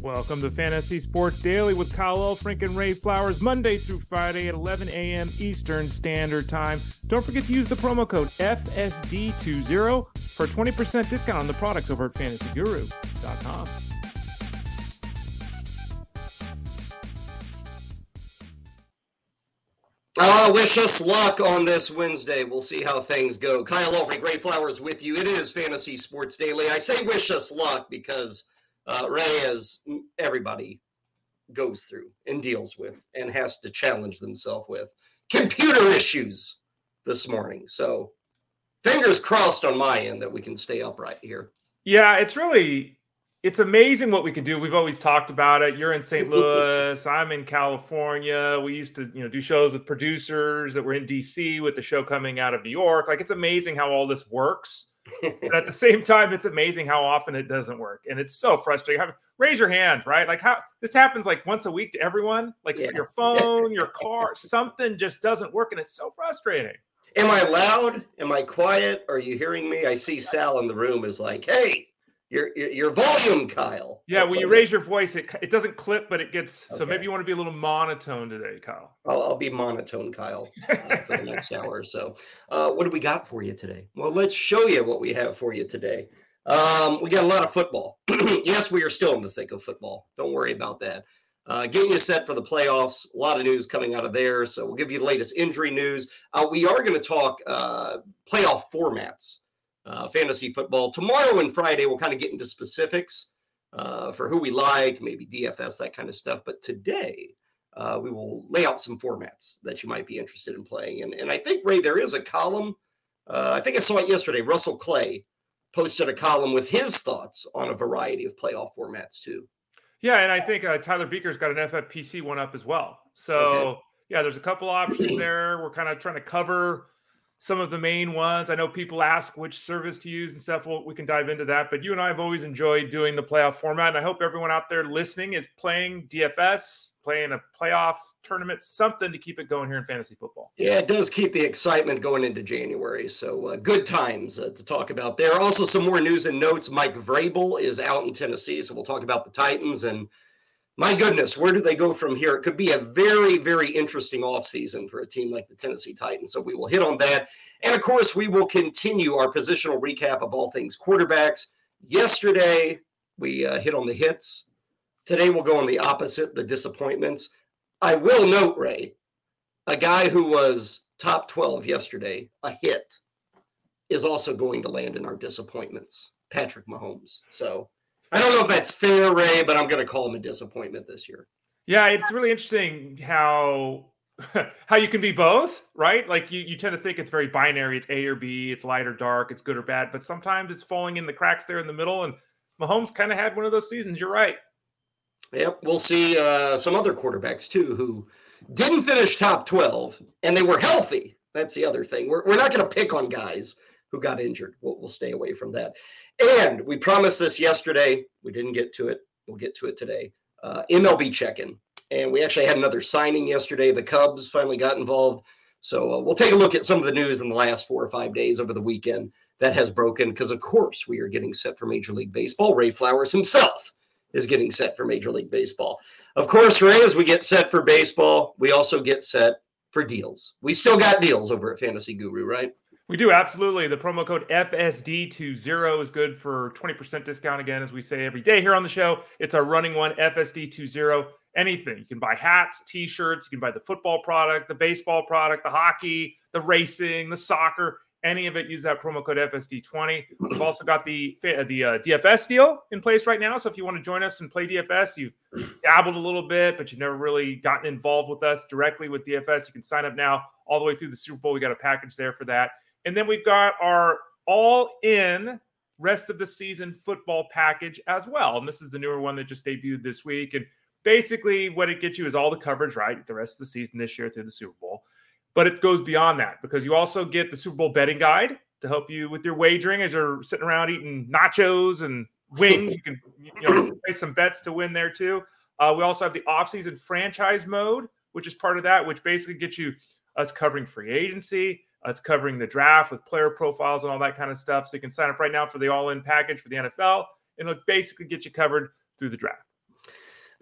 Welcome to Fantasy Sports Daily with Kyle Elfrink and Ray Flowers, Monday through Friday at 11 a.m. Eastern Standard Time. Don't forget to use the promo code FSD20 for a 20% discount on the products over at fantasyguru.com. Uh, wish us luck on this Wednesday. We'll see how things go. Kyle Elfrink, Ray Flowers with you. It is Fantasy Sports Daily. I say wish us luck because – uh, Ray, as everybody goes through and deals with and has to challenge themselves with computer issues this morning. So fingers crossed on my end that we can stay upright here. Yeah, it's really it's amazing what we can do. We've always talked about it. You're in St. Louis, I'm in California. We used to, you know, do shows with producers that were in DC with the show coming out of New York. Like it's amazing how all this works but at the same time, it's amazing how often it doesn't work, and it's so frustrating. Raise your hand, right? Like how this happens like once a week to everyone. Like yeah. your phone, your car, something just doesn't work, and it's so frustrating. Am I loud? Am I quiet? Are you hearing me? I see Sal in the room is like, "Hey, your your volume, Kyle. Yeah, when you raise your voice, it it doesn't clip, but it gets. Okay. So maybe you want to be a little monotone today, Kyle. I'll, I'll be monotone, Kyle, uh, for the next hour or so. Uh, what do we got for you today? Well, let's show you what we have for you today. Um, we got a lot of football. yes, we are still in the thick of football. Don't worry about that. Uh, getting you set for the playoffs. A lot of news coming out of there. So we'll give you the latest injury news. Uh, we are going to talk uh, playoff formats uh, fantasy football. Tomorrow and Friday, we'll kind of get into specifics uh, for who we like, maybe DFS, that kind of stuff. But today, uh, we will lay out some formats that you might be interested in playing. And, and I think, Ray, there is a column. Uh, I think I saw it yesterday. Russell Clay posted a column with his thoughts on a variety of playoff formats, too. Yeah, and I think uh, Tyler Beaker's got an FFPC one up as well. So, okay. yeah, there's a couple options there. We're kind of trying to cover some of the main ones. I know people ask which service to use and stuff. Well, we can dive into that. But you and I have always enjoyed doing the playoff format. And I hope everyone out there listening is playing DFS, playing a playoff tournament, something to keep it going here in fantasy football. Yeah, it does keep the excitement going into January. So uh, good times uh, to talk about there. Also, some more news and notes. Mike Vrabel is out in Tennessee. So we'll talk about the Titans and my goodness, where do they go from here? It could be a very, very interesting offseason for a team like the Tennessee Titans. So we will hit on that. And of course, we will continue our positional recap of all things quarterbacks. Yesterday, we uh, hit on the hits. Today, we'll go on the opposite, the disappointments. I will note, Ray, a guy who was top 12 yesterday, a hit, is also going to land in our disappointments, Patrick Mahomes. So I don't know if that's fair, Ray, but I'm going to call him a disappointment this year. Yeah, it's really interesting how how you can be both, right? Like you, you tend to think it's very binary. It's A or B, it's light or dark, it's good or bad, but sometimes it's falling in the cracks there in the middle. And Mahomes kind of had one of those seasons. You're right. Yep. We'll see uh, some other quarterbacks too who didn't finish top 12 and they were healthy. That's the other thing. We're, we're not going to pick on guys who got injured. We'll, we'll stay away from that. And we promised this yesterday. We didn't get to it. We'll get to it today. Uh, MLB check in. And we actually had another signing yesterday. The Cubs finally got involved. So uh, we'll take a look at some of the news in the last four or five days over the weekend that has broken. Because, of course, we are getting set for Major League Baseball. Ray Flowers himself is getting set for Major League Baseball. Of course, Ray, as we get set for baseball, we also get set for deals. We still got deals over at Fantasy Guru, right? We do absolutely. The promo code FSD20 is good for 20% discount again, as we say every day here on the show. It's our running one, FSD20. Anything. You can buy hats, t shirts, you can buy the football product, the baseball product, the hockey, the racing, the soccer, any of it. Use that promo code FSD20. We've also got the, the uh, DFS deal in place right now. So if you want to join us and play DFS, you've dabbled a little bit, but you've never really gotten involved with us directly with DFS, you can sign up now all the way through the Super Bowl. We got a package there for that. And then we've got our all in rest of the season football package as well. And this is the newer one that just debuted this week. And basically, what it gets you is all the coverage, right? The rest of the season this year through the Super Bowl. But it goes beyond that because you also get the Super Bowl betting guide to help you with your wagering as you're sitting around eating nachos and wings. You can you know place some bets to win there too. Uh, we also have the offseason franchise mode, which is part of that, which basically gets you us covering free agency, It's covering the draft with player profiles and all that kind of stuff. So you can sign up right now for the all in package for the NFL, and it'll basically get you covered through the draft.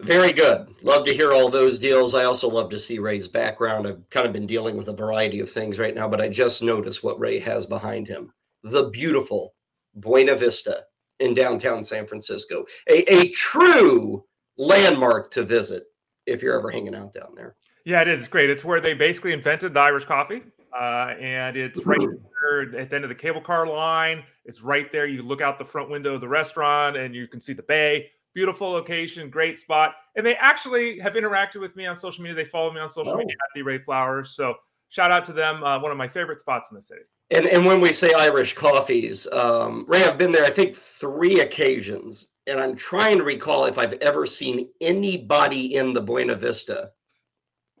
Very good. Love to hear all those deals. I also love to see Ray's background. I've kind of been dealing with a variety of things right now, but I just noticed what Ray has behind him the beautiful Buena Vista in downtown San Francisco, a, a true landmark to visit if you're ever hanging out down there. Yeah, it is. It's great. It's where they basically invented the Irish coffee. Uh, and it's right there at the end of the cable car line. It's right there. You look out the front window of the restaurant and you can see the bay. Beautiful location, great spot. And they actually have interacted with me on social media. They follow me on social oh. media at the Ray Flowers. So shout out to them. Uh, one of my favorite spots in the city. And and when we say Irish coffees, um, Ray, I've been there. I think three occasions, and I'm trying to recall if I've ever seen anybody in the Buena Vista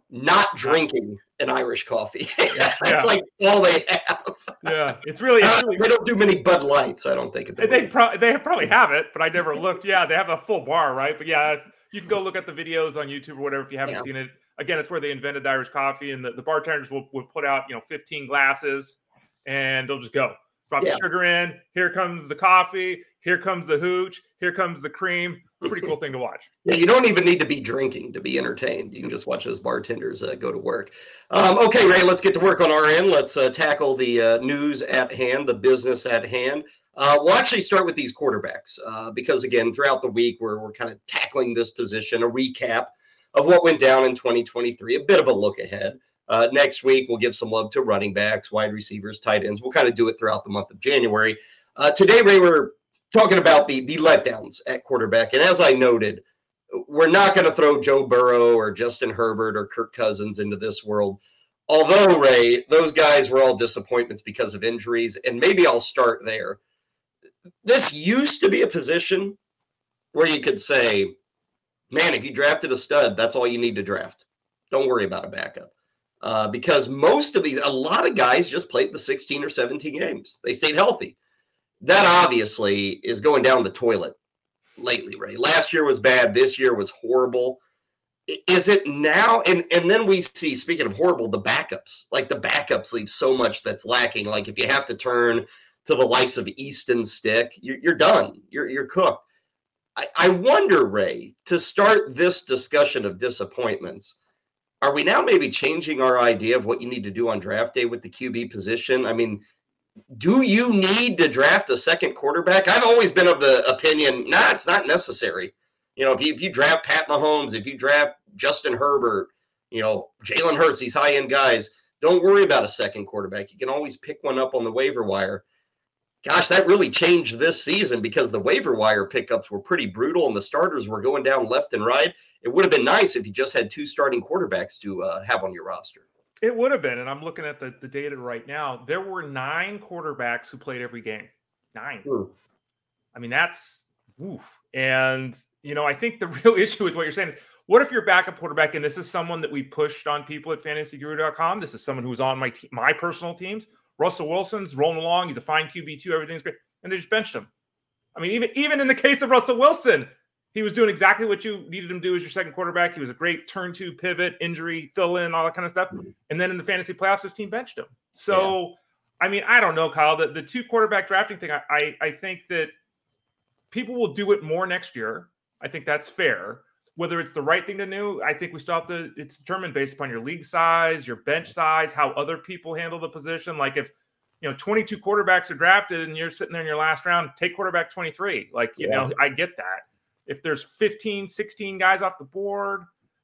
not drinking an Irish coffee. That's yeah. like all they have. Yeah, it's really, it's really, they don't do many Bud Lights. I don't think they they, pro- they probably have it, but I never looked. Yeah, they have a full bar, right? But yeah, you can go look at the videos on YouTube or whatever if you haven't yeah. seen it. Again, it's where they invented Irish coffee, and the, the bartenders will, will put out you know 15 glasses, and they'll just go drop yeah. the sugar in. Here comes the coffee. Here comes the hooch. Here comes the cream. It's a pretty cool thing to watch. Yeah, you don't even need to be drinking to be entertained. You can just watch those bartenders uh, go to work. Um, okay, Ray, let's get to work on our end. Let's uh, tackle the uh, news at hand, the business at hand. Uh, we'll actually start with these quarterbacks uh, because, again, throughout the week, we're, we're kind of tackling this position, a recap of what went down in 2023, a bit of a look ahead. Uh, next week, we'll give some love to running backs, wide receivers, tight ends. We'll kind of do it throughout the month of January. Uh, today, Ray, we're talking about the the letdowns at quarterback, and as I noted, we're not going to throw Joe Burrow or Justin Herbert or Kirk Cousins into this world. Although Ray, those guys were all disappointments because of injuries, and maybe I'll start there. This used to be a position where you could say, "Man, if you drafted a stud, that's all you need to draft. Don't worry about a backup." Uh, because most of these, a lot of guys just played the 16 or 17 games. They stayed healthy. That obviously is going down the toilet lately, Ray. Last year was bad. This year was horrible. Is it now? And and then we see, speaking of horrible, the backups. Like the backups leave so much that's lacking. Like if you have to turn to the likes of Easton Stick, you're, you're done. You're you're cooked. I, I wonder, Ray, to start this discussion of disappointments are we now maybe changing our idea of what you need to do on draft day with the QB position? I mean, do you need to draft a second quarterback? I've always been of the opinion, nah, it's not necessary. You know, if you, if you draft Pat Mahomes, if you draft Justin Herbert, you know, Jalen Hurts, these high end guys, don't worry about a second quarterback. You can always pick one up on the waiver wire. Gosh, that really changed this season because the waiver wire pickups were pretty brutal and the starters were going down left and right it would have been nice if you just had two starting quarterbacks to uh, have on your roster. It would have been, and I'm looking at the, the data right now. There were nine quarterbacks who played every game. Nine. Hmm. I mean, that's woof. And you know, I think the real issue with what you're saying is, what if your backup quarterback, and this is someone that we pushed on people at FantasyGuru.com. This is someone who's on my te- my personal teams. Russell Wilson's rolling along. He's a fine QB two. Everything's great, and they just benched him. I mean, even even in the case of Russell Wilson, he was doing exactly what you needed him to do as your second quarterback. He was a great turn two pivot, injury, fill in, all that kind of stuff. And then in the fantasy playoffs, his team benched him. So, yeah. I mean, I don't know, Kyle. The, the two quarterback drafting thing, I, I, I think that people will do it more next year. I think that's fair. Whether it's the right thing to do, I think we still have to. It's determined based upon your league size, your bench size, how other people handle the position. Like if you know 22 quarterbacks are drafted and you're sitting there in your last round, take quarterback 23. Like you yeah. know, I get that if there's 15, 16 guys off the board,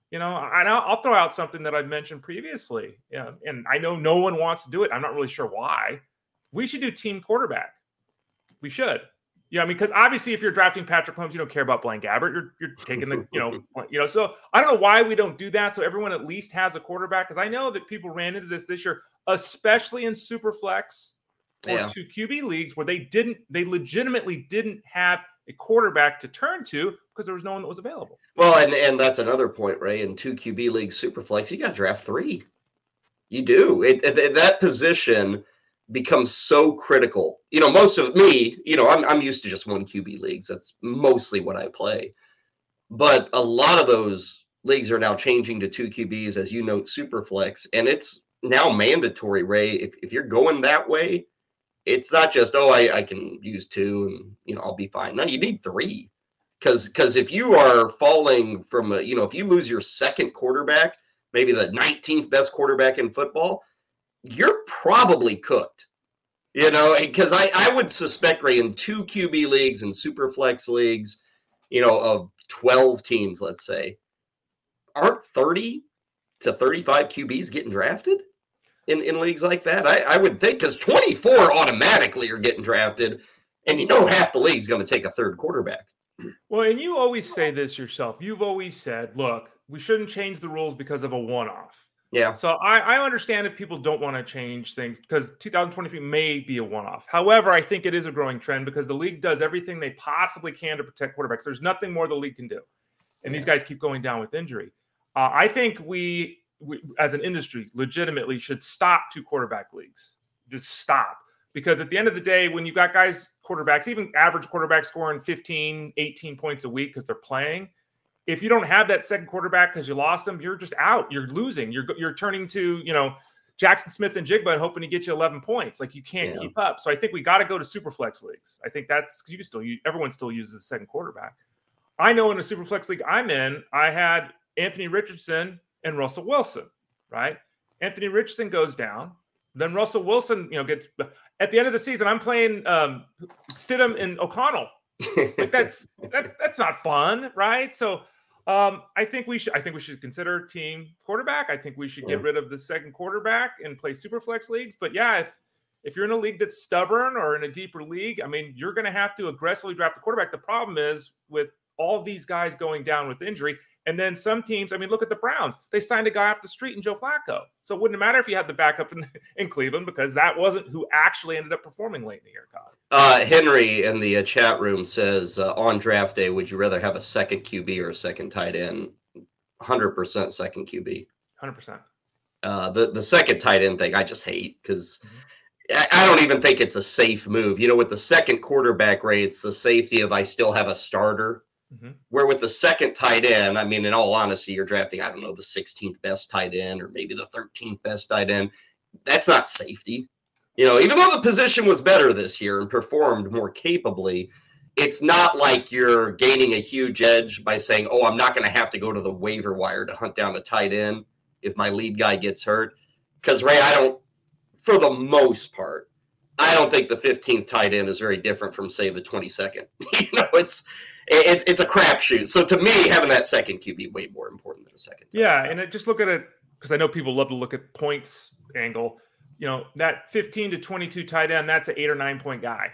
you know, and I'll, I'll throw out something that I've mentioned previously. Yeah, and I know no one wants to do it. I'm not really sure why. We should do team quarterback. We should. Yeah, I mean, because obviously, if you're drafting Patrick Mahomes, you don't care about Blaine Gabbert. You're you're taking the, you know, you know. So I don't know why we don't do that. So everyone at least has a quarterback. Because I know that people ran into this this year, especially in Superflex or yeah. two QB leagues, where they didn't, they legitimately didn't have a quarterback to turn to because there was no one that was available. Well, and and that's another point, Ray. In two QB leagues, Superflex, you got to draft three. You do. It, it, that position becomes so critical. You know, most of me, you know, I'm I'm used to just one QB leagues. That's mostly what I play. But a lot of those leagues are now changing to two QBs, as you note, Superflex, and it's now mandatory, Ray. If, if you're going that way, it's not just, oh, I, I can use two and, you know, I'll be fine. No, you need three. Because because if you are falling from, a, you know, if you lose your second quarterback, maybe the 19th best quarterback in football, you're probably cooked. You know, because I, I would suspect, Ray, in two QB leagues and super flex leagues, you know, of 12 teams, let's say, aren't 30 to 35 QBs getting drafted in, in leagues like that? I, I would think because 24 automatically are getting drafted, and you know half the league's going to take a third quarterback. Well, and you always say this yourself. You've always said, look, we shouldn't change the rules because of a one off. Yeah. So I, I understand if people don't want to change things because 2023 may be a one off. However, I think it is a growing trend because the league does everything they possibly can to protect quarterbacks. There's nothing more the league can do. And yeah. these guys keep going down with injury. Uh, I think we, we, as an industry, legitimately should stop two quarterback leagues. Just stop. Because at the end of the day, when you've got guys, quarterbacks, even average quarterbacks scoring 15, 18 points a week because they're playing – if you don't have that second quarterback because you lost them, you're just out. You're losing. You're you're turning to you know Jaxon Smith-Njigba and hoping to get you 11 points. Like you can't yeah. keep up. So I think we got to go to super flex leagues. I think that's because you can still use, everyone still uses the second quarterback. I know in a super flex league I'm in, I had Anthony Richardson and Russell Wilson. Right, Anthony Richardson goes down. Then Russell Wilson, you know, gets at the end of the season. I'm playing um, Stidham and O'Connell. like that's that, that's not fun, right? So um, I think we should. I think we should consider team quarterback. I think we should get rid of the second quarterback and play super flex leagues. But yeah, if if you're in a league that's stubborn or in a deeper league, I mean, you're going to have to aggressively draft a quarterback. The problem is with all these guys going down with injury, and then some teams, I mean, look at the Browns. They signed a guy off the street in Joe Flacco. So it wouldn't matter if you had the backup in, in Cleveland because that wasn't who actually ended up performing late in the year, Uh, Henry in the uh, chat room says uh, on draft day, would you rather have a second QB or a second tight end? 100% second QB. 100%. Uh, the, the second tight end thing, I just hate because. Mm-hmm. I don't even think it's a safe move. You know, with the second quarterback rate, it's the safety of I still have a starter Mm-hmm. Where with the second tight end, I mean, in all honesty, you're drafting, I don't know, the 16th best tight end or maybe the 13th best tight end. That's not safety. You know, even though the position was better this year and performed more capably, it's not like you're gaining a huge edge by saying, oh, I'm not going to have to go to the waiver wire to hunt down a tight end if my lead guy gets hurt. Because, Ray, I don't, for the most part, I don't think the 15th tight end is very different from, say, the 22nd. you know, it's it, it's a crapshoot. So to me, having that second QB way more important than a second. Yeah, and just look at it because I know people love to look at points angle. You know that 15 to 22 tight end, that's an eight or nine point guy,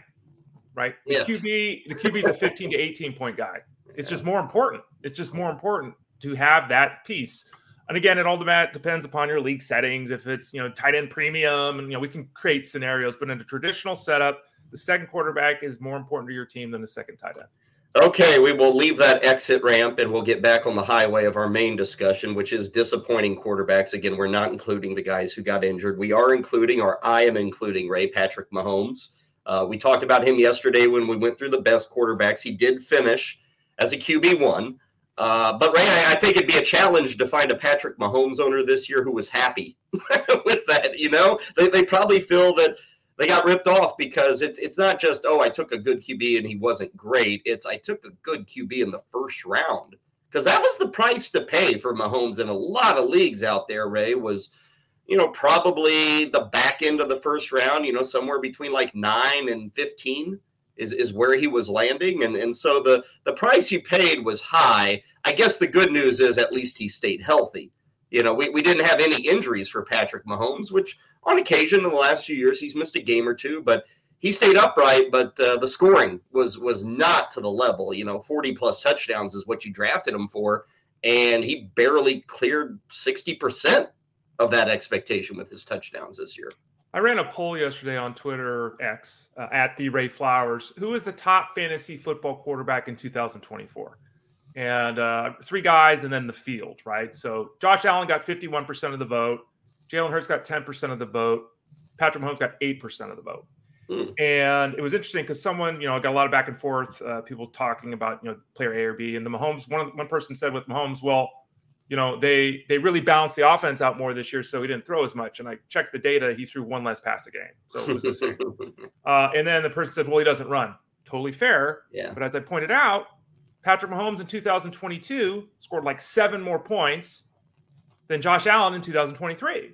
right? The yeah. QB, the QB is a 15 to 18 point guy. It's yeah. just more important. It's just more important to have that piece. And again, it all depends upon your league settings. If it's you know tight end premium, and you know we can create scenarios. But in a traditional setup, the second quarterback is more important to your team than the second tight end. Okay, we will leave that exit ramp and we'll get back on the highway of our main discussion, which is disappointing quarterbacks. Again, we're not including the guys who got injured. We are including, or I am including, Ray Patrick Mahomes. Uh, we talked about him yesterday when we went through the best quarterbacks. He did finish as a QB1. Uh, but Ray, I, I, think it'd be a challenge to find a Patrick Mahomes owner this year who was happy with that. You know, they, they probably feel that they got ripped off because it's it's not just oh I took a good QB and he wasn't great. It's I took a good QB in the first round because that was the price to pay for Mahomes in a lot of leagues out there. Ray was, you know, probably the back end of the first round. You know, somewhere between like nine and fifteen is is where he was landing, and and so the the price he paid was high. I guess the good news is at least he stayed healthy. You know, we, we didn't have any injuries for Patrick Mahomes, which on occasion in the last few years he's missed a game or two, but he stayed upright. But uh, the scoring was was not to the level. You know, forty plus touchdowns is what you drafted him for, and he barely cleared sixty percent of that expectation with his touchdowns this year. I ran a poll yesterday on Twitter X uh, at the Ray Flowers. Who is the top fantasy football quarterback in 2024? And uh, three guys, and then the field, right? So Josh Allen got 51% of the vote. Jalen Hurts got 10% of the vote. Patrick Mahomes got 8% of the vote. Mm. And it was interesting because someone, you know, got a lot of back and forth, uh, people talking about, you know, player A or B. And the Mahomes, one, one person said with Mahomes, well, you know, they they really balanced the offense out more this year, so he didn't throw as much. And I checked the data; he threw one less pass a game, so it was the same. uh, and then the person said, "Well, he doesn't run." Totally fair. Yeah. But as I pointed out, Patrick Mahomes in 2022 scored like seven more points than Josh Allen in 2023.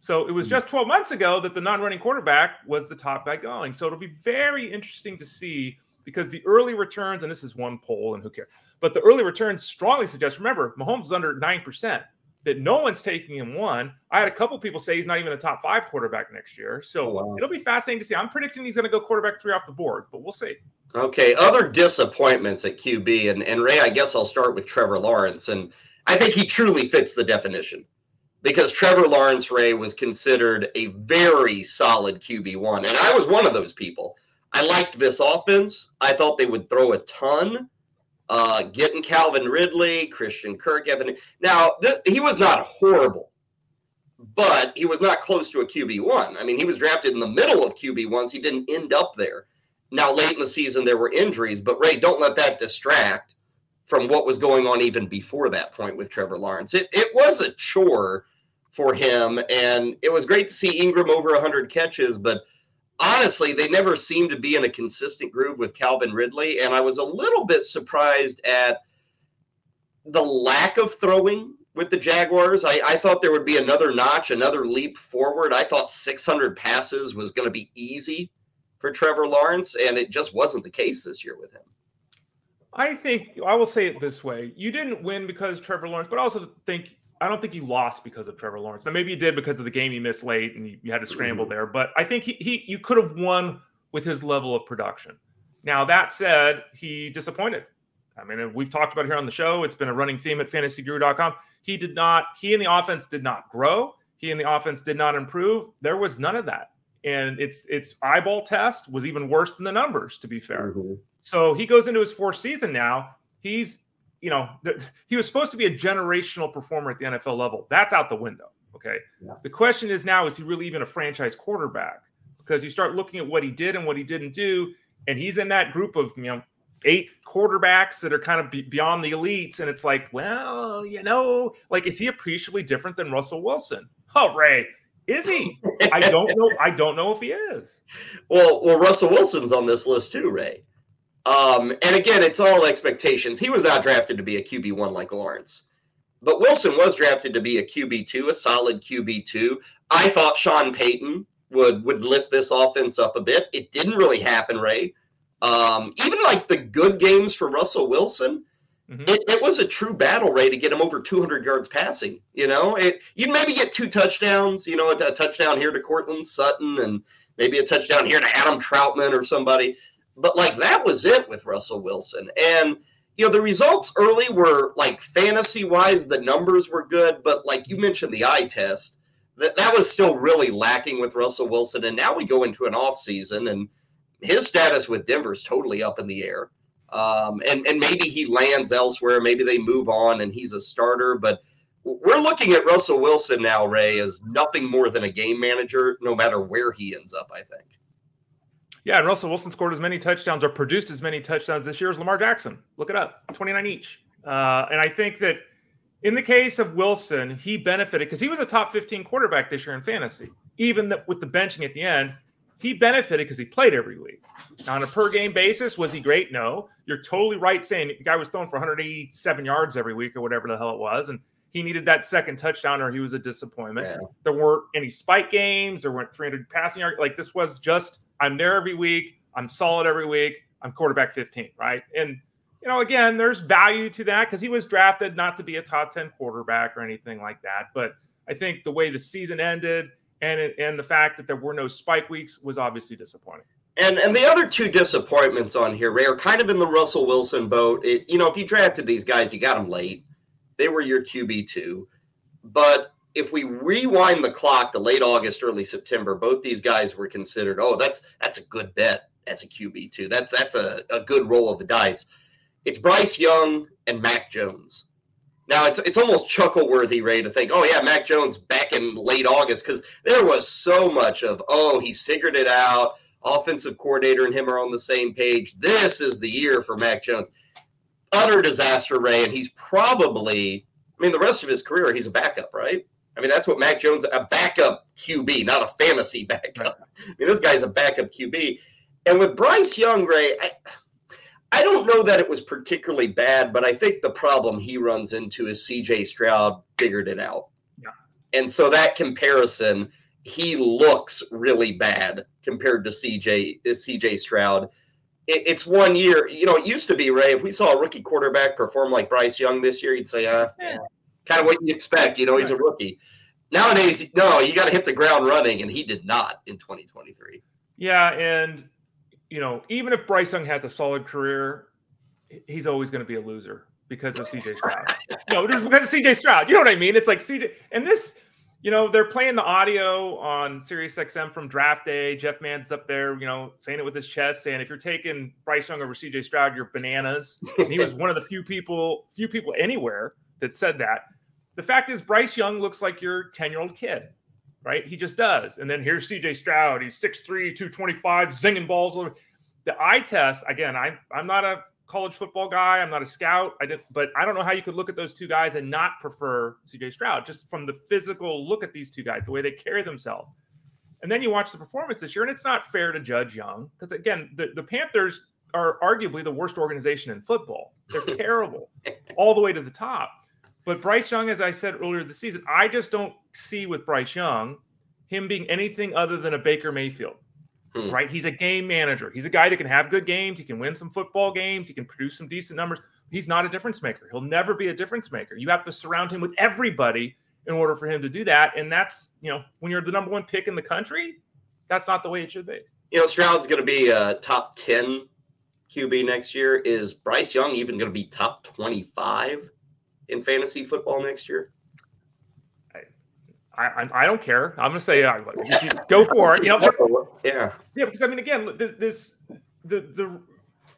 So it was hmm. just 12 months ago that the non-running quarterback was the top guy going. So it'll be very interesting to see because the early returns, and this is one poll, and who cares? But the early returns strongly suggest. Remember, Mahomes is under nine percent. That no one's taking him one. I had a couple people say he's not even a top five quarterback next year. So Oh, wow. it'll be fascinating to see. I'm predicting he's going to go quarterback three off the board, but we'll see. Okay, other disappointments at QB, and, and Ray, I guess I'll start with Trevor Lawrence. And I think he truly fits the definition because Trevor Lawrence, Ray, was considered a very solid QB1. And I was one of those people. I liked this offense. I thought they would throw a ton. Uh, getting Calvin Ridley, Christian Kirk, Evan. Now, th- he was not horrible, but he was not close to a QB1. I mean, he was drafted in the middle of QB1s. He didn't end up there. Now, late in the season, there were injuries, but Ray, don't let that distract from what was going on even before that point with Trevor Lawrence. It, it was a chore for him, and it was great to see Engram over 100 catches, but honestly, they never seemed to be in a consistent groove with Calvin Ridley, and I was a little bit surprised at the lack of throwing with the Jaguars. I, I thought there would be another notch, another leap forward. I thought 600 passes was going to be easy for Trevor Lawrence, and it just wasn't the case this year with him. I think I will say it this way: you didn't win because Trevor Lawrence, but I also think I don't think you lost because of Trevor Lawrence. Now maybe you did because of the game you missed late and you, you had to scramble Mhm. there, but I think he, he you could have won with his level of production. Now that said, he disappointed. I mean, we've talked about it here on the show. It's been a running theme at fantasyguru.com. He did not, he and the offense did not grow. He and the offense did not improve. There was none of that. And it's it's eyeball test was even worse than the numbers, to be fair. So he goes into his fourth season now. He's, you know, th- he was supposed to be a generational performer at the NFL level. That's out the window. Okay. Yeah. The question is now, is he really even a franchise quarterback? Because you start looking at what he did and what he didn't do, and he's in that group of, you know, eight quarterbacks that are kind of be- beyond the elites. And it's like, well, you know, like, is he appreciably different than Russell Wilson? Oh, Ray, is he? I don't know. I don't know if he is. Well, well, Russell Wilson's on this list too, Ray. Um, and again, it's all expectations. He was not drafted to be a QB one like Lawrence, but Wilson was drafted to be a QB two, a solid QB two. I thought Sean Payton would would lift this offense up a bit. It didn't really happen, Ray. Um, even like the good games for Russell Wilson, Mhm. it, it was a true battle, Ray, to get him over 200 yards passing. You know, it you'd maybe get two touchdowns. You know, a, a touchdown here to Courtland Sutton, and maybe a touchdown here to Adam Trautman or somebody. But like that was it with Russell Wilson, and you know the results early were like fantasy wise, the numbers were good, but like you mentioned, the eye test that that was still really lacking with Russell Wilson. And now we go into an off season, and his status with Denver's totally up in the air. Um, and and maybe he lands elsewhere. Maybe they move on, and he's a starter. But we're looking at Russell Wilson now, Ray, as nothing more than a game manager, no matter where he ends up. I think. Yeah, and Russell Wilson scored as many touchdowns or produced as many touchdowns this year as Lamar Jackson. Look it up, 29 each. Uh, and I think that in the case of Wilson, he benefited because he was a top 15 quarterback this year in fantasy. Even the, with the benching at the end, he benefited because he played every week. Now, on a per game basis, was he great? No. You're totally right saying the guy was throwing for 187 yards every week or whatever the hell it was. And he needed that second touchdown or he was a disappointment. Yeah. There weren't any spike games. There weren't 300 passing yards. Like this was just I'm there every week. I'm solid every week. I'm quarterback 15, right? And you know, again, there's value to that because he was drafted not to be a top 10 quarterback or anything like that. But I think the way the season ended and it, and the fact that there were no spike weeks was obviously disappointing. And and the other two disappointments on here, Ray, are kind of in the Russell Wilson boat. It, you know, if you drafted these guys, you got them late. They were your QB two. But if we rewind the clock to late August, early September, both these guys were considered. Oh, that's that's a good bet as a QB two. That's that's a, a good roll of the dice. It's Bryce Young and Mac Jones. Now it's it's almost chuckle worthy, Ray, to think, oh yeah, Mac Jones back in late August because there was so much of oh he's figured it out. Offensive coordinator and him are on the same page. This is the year for Mac Jones. Utter disaster, Ray, and he's probably I mean, the rest of his career, he's a backup, right? I mean, that's what Mac Jones, a backup QB, not a fantasy backup. I mean, this guy's a backup QB. And with Bryce Young, Ray, I, I don't know that it was particularly bad, but I think the problem he runs into is CJ Stroud figured it out. Yeah. And so that comparison, he looks really bad compared to CJ is CJ Stroud. It, it's one year, you know, it used to be, Ray, if we saw a rookie quarterback perform like Bryce Young this year, you'd say, uh, yeah. kind of what you expect, you know, he's a rookie. Nowadays, no, you got to hit the ground running, and he did not in 2023. Yeah, and you know, even if Bryce Young has a solid career, he's always going to be a loser because of CJ Stroud. no, just because of CJ Stroud. You know what I mean? It's like CJ, and this, you know, they're playing the audio on Sirius XM from draft day. Jeff Mann's up there, you know, saying it with his chest, saying if you're taking Bryce Young over CJ Stroud, you're bananas. And he was one of the few people, few people anywhere that said that. The fact is, Bryce Young looks like your 10 year old kid right? He just does. And then here's CJ Stroud. He's 6'3, 225, zinging balls. The eye test, again, I, I'm not a college football guy. I'm not a scout. I didn't, but I don't know how you could look at those two guys and not prefer CJ Stroud just from the physical look at these two guys, the way they carry themselves. And then you watch the performance this year, and it's not fair to judge Young because, again, the, the Panthers are arguably the worst organization in football. They're terrible all the way to the top. But Bryce Young, as I said earlier this season, I just don't see with Bryce Young him being anything other than a Baker Mayfield. Hmm. Right? He's a game manager. He's a guy that can have good games. He can win some football games. He can produce some decent numbers. He's not a difference maker. He'll never be a difference maker. You have to surround him with everybody in order for him to do that. And that's, you know, when you're the number one pick in the country, that's not the way it should be. You know, Stroud's going to be a top 10 QB next year. Is Bryce Young even going to be top 25? in fantasy football next year? I, I, I don't care. I'm going to say uh, go for it. You know, yeah, yeah. Because I mean, again, this, this the the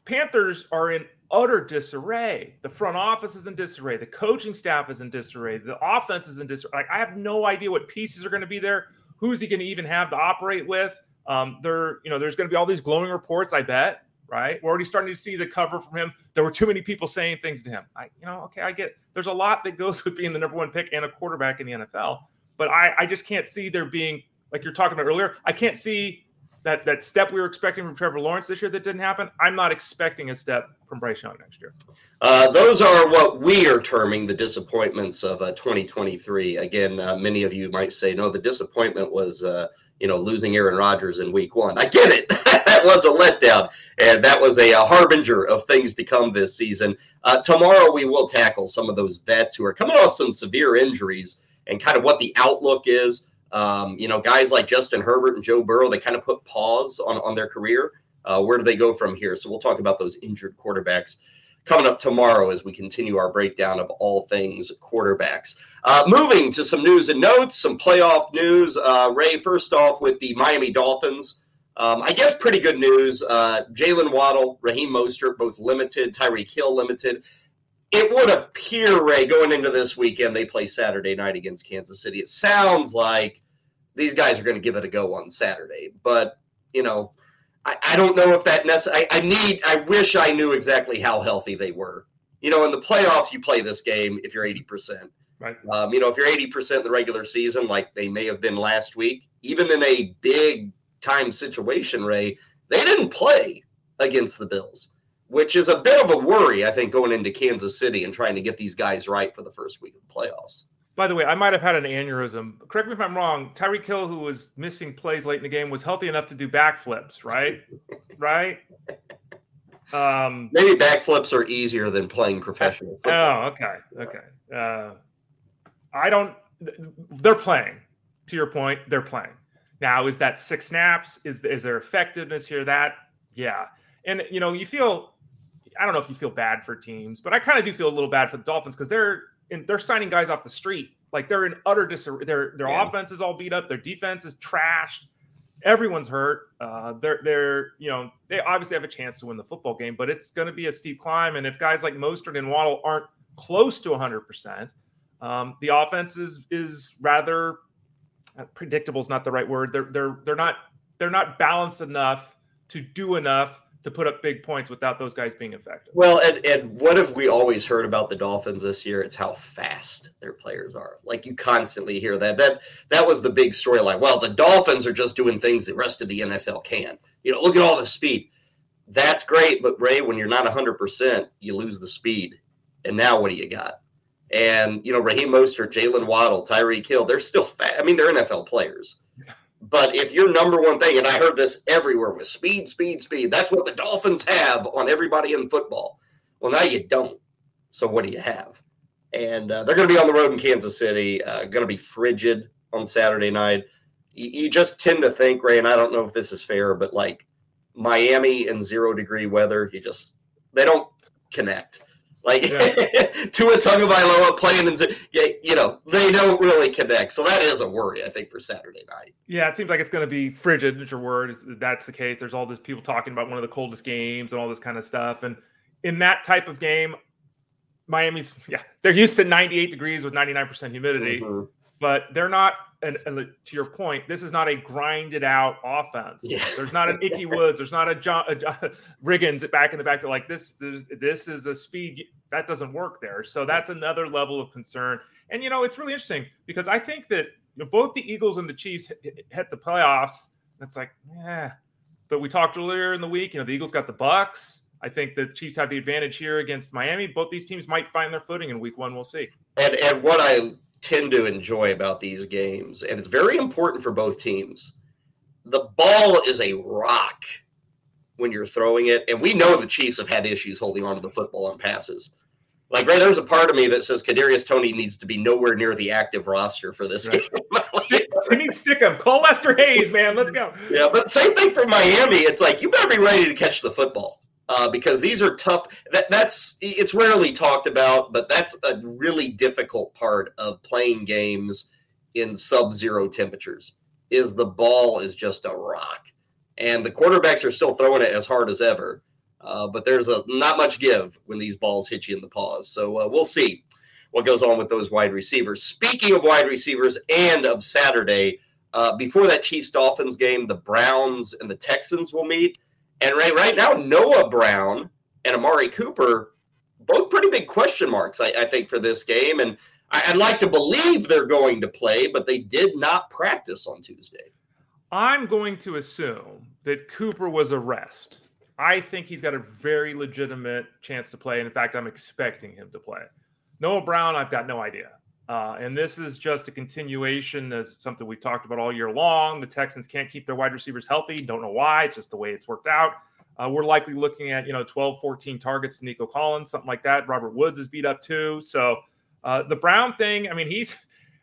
Panthers are in utter disarray. The front office is in disarray. The coaching staff is in disarray. The offense is in disarray. Like, I have no idea what pieces are going to be there. Who's he going to even have to operate with? Um, there, you know, there's going to be all these glowing reports. I bet right? We're already starting to see the cover from him. There were too many people saying things to him. I, you know, okay, I get there's a lot that goes with being the number one pick and a quarterback in the NFL, but I, I just can't see there being like you're talking about earlier. I can't see that that step we were expecting from Trevor Lawrence this year that didn't happen. I'm not expecting a step from Bryce Young next year. Uh, those are what we are terming the disappointments of uh, 2023. Again, uh, many of you might say, no, the disappointment was uh, you know, losing Aaron Rodgers in week one. I get it. that was a letdown, and that was a, a, harbinger of things to come this season. Uh, tomorrow, we will tackle some of those vets who are coming off some severe injuries and kind of what the outlook is. Um, you know, guys like Justin Herbert and Joe Burrow, they kind of put pause on, on their career. Uh, where do they go from here? So we'll talk about those injured quarterbacks coming up tomorrow as we continue our breakdown of all things quarterbacks. Uh, moving to some news and notes, some playoff news. Uh, Ray, first off with the Miami Dolphins. Um, I guess pretty good news. Uh, Jaylen Waddle, Raheem Mostert, both limited, Tyreek Hill limited. It would appear, Ray, going into this weekend, they play Saturday night against Kansas City. It sounds like these guys are going to give it a go on Saturday. But, you know, I, I don't know if that necessarily. I, I need. I wish I knew exactly how healthy they were. You know, in the playoffs, you play this game if you're eighty percent. Right. Um, you know, if you're eighty percent in the regular season, like they may have been last week, even in a big time situation, Ray, they didn't play against the Bills, which is a bit of a worry, I think, going into Kansas City and trying to get these guys right for the first week of the playoffs. By the way, I might have had an aneurysm. Correct me if I'm wrong. Tyreek Hill, who was missing plays late in the game, was healthy enough to do backflips, right? right? Um, Maybe backflips are easier than playing professional. Football. Oh, okay, okay. Uh, I don't. They're playing. To your point, they're playing. Now, is that six snaps? Is is there effectiveness here? That yeah, and you know, you feel. I don't know if you feel bad for teams, but I kind of do feel a little bad for the Dolphins because they're and they're signing guys off the street. Like they're in utter disarray. Their their yeah. offense is all beat up. Their defense is trashed. Everyone's hurt. Uh, they're they're you know they obviously have a chance to win the football game, but it's going to be a steep climb. And if guys like Mostert and Waddle aren't close to 100 um, percent, the offense is is rather uh, predictable. Is not the right word. They're they're they're not they're not balanced enough to do enough to put up big points without those guys being effective. Well, and, and what have we always heard about the Dolphins this year? It's how fast their players are. Like you constantly hear that. That that was the big storyline. Well, the Dolphins are just doing things the rest of the NFL can. You know, look at all the speed. That's great, but Ray, when you're not 100%, you lose the speed. And now what do you got? And you know, Raheem Mostert, Jaylen Waddle, Tyreek Hill, they're still fat. I mean, they're NFL players. But if your number one thing, and I heard this everywhere, was speed, speed, speed. That's what the Dolphins have on everybody in football. Well, now you don't. So what do you have? And uh, they're going to be on the road in Kansas City. Uh, going to be frigid on Saturday night. You, you just tend to think, Ray, and I don't know if this is fair, but like Miami in zero degree weather, you just they don't connect. Like yeah. Tua Tagovailoa playing in, you know, they don't really connect. So that is a worry, I think, for Saturday night. Yeah, it seems like it's going to be frigid. Is your word? That's the case. There's all these people talking about one of the coldest games and all this kind of stuff. And in that type of game, Miami's yeah, they're used to 98 degrees with 99% humidity, mm-hmm. But they're not and, and, to your point, this is not a grinded out offense. Yeah. There's not an Ickey Woods. There's not a John a, Riggins back in the back. Like this, this is a speed that doesn't work there. So that's another level of concern. And you know, it's really interesting because I think that you know, both the Eagles and the Chiefs hit, hit the playoffs. It's like, yeah. But we talked earlier in the week. You know, the Eagles got the Bucks. I think the Chiefs have the advantage here against Miami. Both these teams might find their footing in Week One. We'll see. And and what I tend to enjoy about these games, and it's very important for both teams. The ball is a rock when you're throwing it, and we know the Chiefs have had issues holding on to the football on passes. Like, right, there's a part of me that says Kadarius Toney needs to be nowhere near the active roster for this right. game. stick, we need stick him. Call Lester Hayes, man. Let's go. Yeah, but same thing for Miami. It's like you better be ready to catch the football uh, because these are tough. That, that's it's rarely talked about, but that's a really difficult part of playing games in sub-zero temperatures. Is the ball is just a rock, and the quarterbacks are still throwing it as hard as ever. Uh, but there's a not much give when these balls hit you in the paws. So uh, we'll see what goes on with those wide receivers. Speaking of wide receivers and of Saturday, uh, before that Chiefs Dolphins game, the Browns and the Texans will meet. And right, right now, Noah Brown and Amari Cooper, both pretty big question marks, I, I think, for this game. And I, I'd like to believe they're going to play, but they did not practice on Tuesday. I'm going to assume that Cooper was a rest. I think he's got a very legitimate chance to play. And in fact, I'm expecting him to play. Noah Brown, I've got no idea. Uh, and this is just a continuation as something we've talked about all year long. The Texans can't keep their wide receivers healthy. Don't know why. It's just the way it's worked out. Uh, we're likely looking at, you know, 12, 14 targets to Nico Collins, something like that. Robert Woods is beat up too. So uh, the Brown thing, I mean, he's,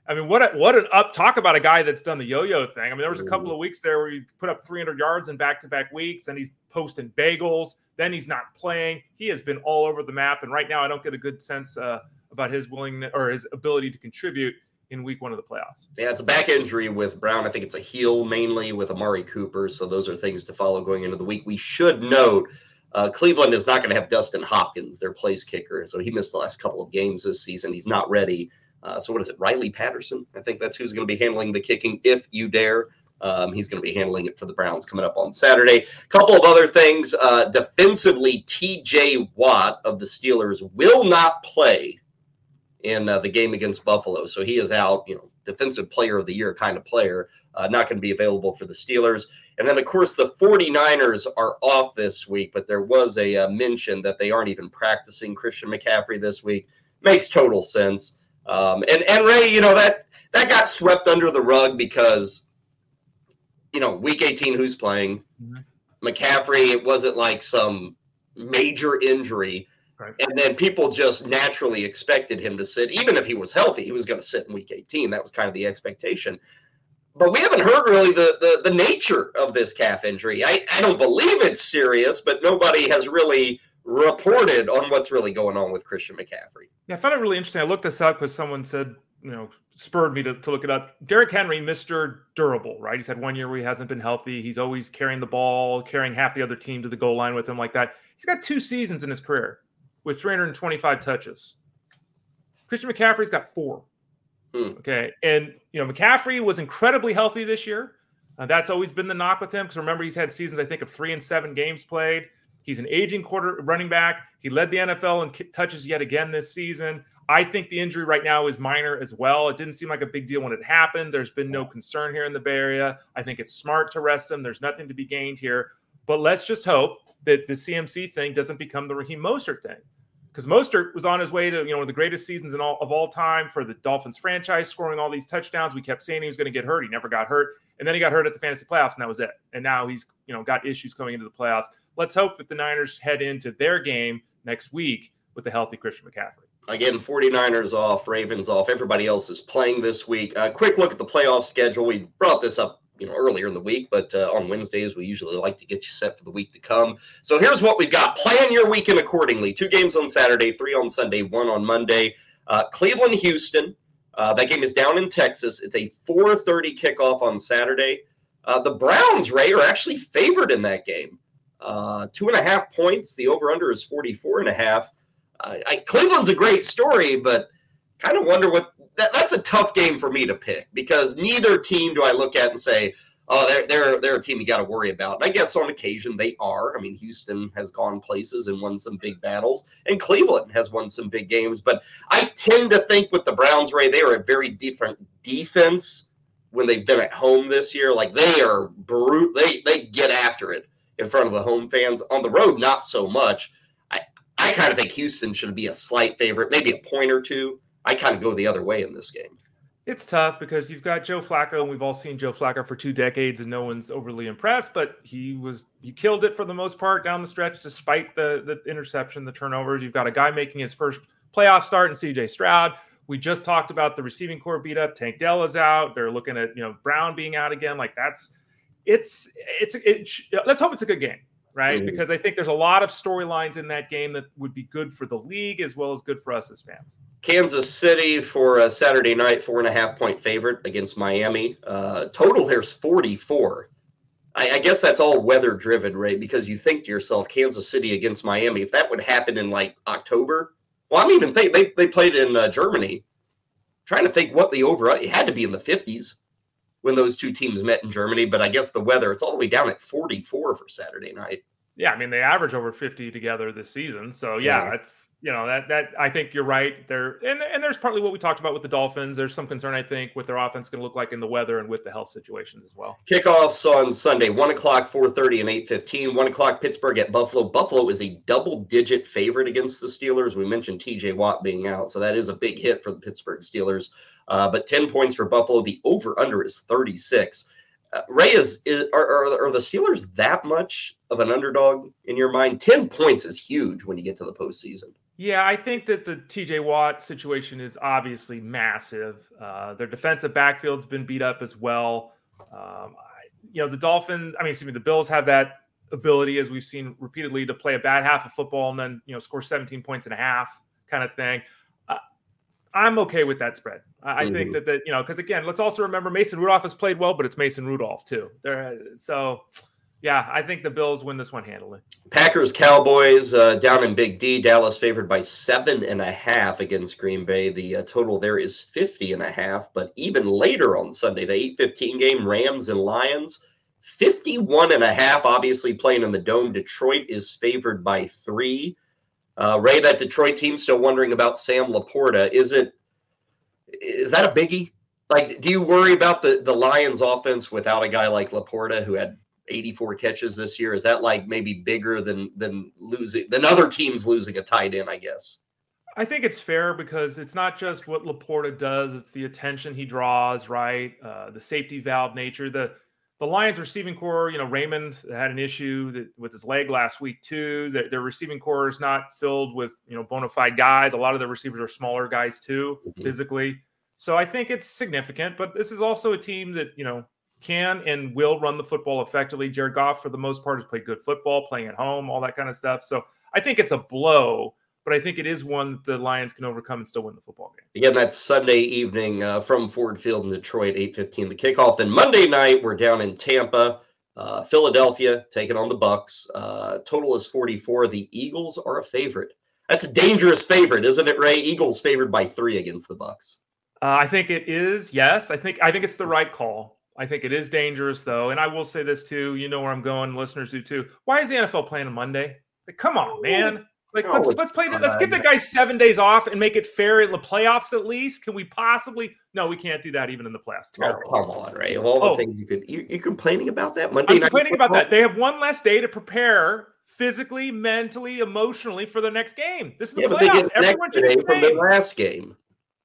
I mean, what a, what an up talk about a guy that's done the yo-yo thing. I mean, there was a couple of weeks there where he put up 300 yards in back-to-back weeks, and he's posting bagels. Then he's not playing. He has been all over the map, and right now I don't get a good sense uh, about his willingness or his ability to contribute in week one of the playoffs. Yeah, it's a back injury with Brown. I think it's a heel mainly with Amari Cooper. So those are things to follow going into the week. We should note uh, Cleveland is not going to have Dustin Hopkins, their place kicker. So he missed the last couple of games this season. He's not ready. Uh, so what is it? Riley Patterson? I think that's who's going to be handling the kicking if you dare. Um, he's going to be handling it for the Browns coming up on Saturday. A couple of other things. Uh, defensively, TJ Watt of the Steelers will not play in uh, the game against Buffalo. So he is out, you know, defensive player of the year kind of player, uh, not going to be available for the Steelers. And then, of course, the 49ers are off this week, but there was a uh, mention that they aren't even practicing Christian McCaffrey this week. Makes total sense. Um, and, and Ray, you know, that, that got swept under the rug because, you know, week 18, who's playing? Mm-hmm. McCaffrey, it wasn't like some major injury. Right. And then people just naturally expected him to sit, even if he was healthy, he was going to sit in week 18. That was kind of the expectation. But we haven't heard really the, the, the nature of this calf injury. I, I don't believe it's serious, but nobody has really reported on what's really going on with Christian McCaffrey. Yeah, I found it really interesting. I looked this up because someone said, you know, spurred me to, to look it up. Derrick Henry, Mr. Durable, right? He's had one year where he hasn't been healthy. He's always carrying the ball, carrying half the other team to the goal line with him like that. He's got two seasons in his career with 325 touches. Christian McCaffrey's got four. Hmm. Okay. And, you know, McCaffrey was incredibly healthy this year. Uh, that's always been the knock with him because remember, he's had seasons, I think, of three and seven games played. He's an aging quarter running back. He led the NFL in touches yet again this season. I think the injury right now is minor as well. It didn't seem like a big deal when it happened. There's been no concern here in the Bay Area. I think it's smart to rest him. There's nothing to be gained here. But let's just hope that the CMC thing doesn't become the Raheem Mostert thing. Because Mostert was on his way to you know one of the greatest seasons in all of all time for the Dolphins franchise, scoring all these touchdowns. We kept saying he was going to get hurt. He never got hurt, and then he got hurt at the fantasy playoffs, and that was it. And now he's you know got issues coming into the playoffs. Let's hope that the Niners head into their game next week with a healthy Christian McCaffrey. Again, 49ers off, Ravens off. Everybody else is playing this week. A uh, quick look at the playoff schedule. We brought this up you know earlier in the week, but uh, on Wednesdays we usually like to get you set for the week to come. So here's what we've got: plan your weekend accordingly. Two games on Saturday, three on Sunday, one on Monday. Uh, Cleveland, Houston. Uh, that game is down in Texas. It's a 4:30 kickoff on Saturday. Uh, the Browns, Ray, are actually favored in that game. Uh, two and a half points. The over/under is 44 and a half. I, Cleveland's a great story, but kind of wonder what that, that's a tough game for me to pick because neither team do I look at and say, oh, they're they're they're a team you got to worry about. And I guess on occasion they are. I mean, Houston has gone places and won some big battles, and Cleveland has won some big games. But I tend to think with the Browns, Ray, they are a very different defense when they've been at home this year. Like they are brute. They they get after it in front of the home fans. On the road, not so much. I I kind of think Houston should be a slight favorite, maybe a point or two. I kind of go the other way in this game. It's tough because you've got Joe Flacco, and we've all seen Joe Flacco for two decades, and no one's overly impressed. But he was he killed it for the most part down the stretch, despite the the interception, the turnovers. You've got a guy making his first playoff start in C.J. Stroud. We just talked about the receiving corps beat up. Tank Dell is out. They're looking at you know Brown being out again. Like that's it's it's it, let's hope it's a good game right? Mm-hmm. Because I think there's a lot of storylines in that game that would be good for the league as well as good for us as fans. Kansas City for a Saturday night, four and a half point favorite against Miami. Uh, total there's 44. I, I guess that's all weather driven, right? Because you think to yourself, Kansas City against Miami, if that would happen in like October, well, I'm even think they, they played in uh, Germany. I'm trying to think what the over it had to be in the 50s when those two teams met in Germany. But I guess the weather, it's all the way down at 44 for Saturday night. Yeah, I mean they average over 50 together this season. So yeah, yeah, it's you know that that I think you're right. There and and there's partly what we talked about with the Dolphins. There's some concern I think with their offense going to look like in the weather and with the health situations as well. Kickoffs on Sunday, one o'clock, 4:30, and 8:15. One o'clock, Pittsburgh at Buffalo. Buffalo is a double-digit favorite against the Steelers. We mentioned T.J. Watt being out, so that is a big hit for the Pittsburgh Steelers. Uh, but 10 points for Buffalo. The over/under is 36. Uh, Ray is, is are, are, are, the Steelers that much of an underdog in your mind? Ten points is huge when you get to the postseason. Yeah, I think that the TJ Watt situation is obviously massive. Uh, their defensive backfield's been beat up as well. Um, I, you know, the Dolphins, I mean, excuse me, the Bills have that ability, as we've seen repeatedly, to play a bad half of football and then, you know, score 17 points and a half kind of thing. I'm okay with that spread. I, mm-hmm. think that that you know because again, let's also remember Mason Rudolph has played well, but it's Mason Rudolph too. There, so yeah, I think the Bills win this one handily. Packers Cowboys uh, down in Big D. Dallas favored by seven and a half against Green Bay. The uh, total there is 50 and a half. But even later on Sunday, the 8-15 game, Rams and Lions, 51 and a half. Obviously playing in the dome. Detroit is favored by three. Uh, Ray, that Detroit team still wondering about Sam LaPorta. Is it is that a biggie? Like, do you worry about the the Lions offense without a guy like LaPorta who had 84 catches this year? Is that like maybe bigger than than losing than other teams losing a tight end? I guess. I think it's fair because it's not just what LaPorta does; it's the attention he draws, right? Uh, the safety valve nature. The the Lions receiving corps, you know, Raymond had an issue that, with his leg last week too. Their, their, receiving corps is not filled with you know bona fide guys. A lot of the receivers are smaller guys too, mm-hmm. physically. So I think it's significant. But this is also a team that you know can and will run the football effectively. Jared Goff, for the most part, has played good football, playing at home, all that kind of stuff. So I think it's a blow but I think it is one that the Lions can overcome and still win the football game. Again, that's Sunday evening uh, from Ford Field in Detroit, 8:15 the kickoff. Then Monday night, we're down in Tampa, uh, Philadelphia taking on the Bucs. Uh, total is 44. The Eagles are a favorite. That's a dangerous favorite, isn't it, Ray? Eagles favored by three against the Bucs. Uh, I think it is. Yes, I think I think it's the right call. I think it is dangerous though, and I will say this too. You know where I'm going. Listeners do too. Why is the NFL playing on Monday? Like, come on, man. Like let's let's play. The, let's get the guy seven days off and make it fair in the playoffs at least. Can we possibly? No, we can't do that even in the playoffs. Oh, terrible. Oh, come on, Ray. Of all the oh. things you could, you, are complaining about that Monday I'm complaining about that. They have one less day to prepare physically, mentally, emotionally for the next game. This is yeah, the playoffs. Everyone should be from the last game.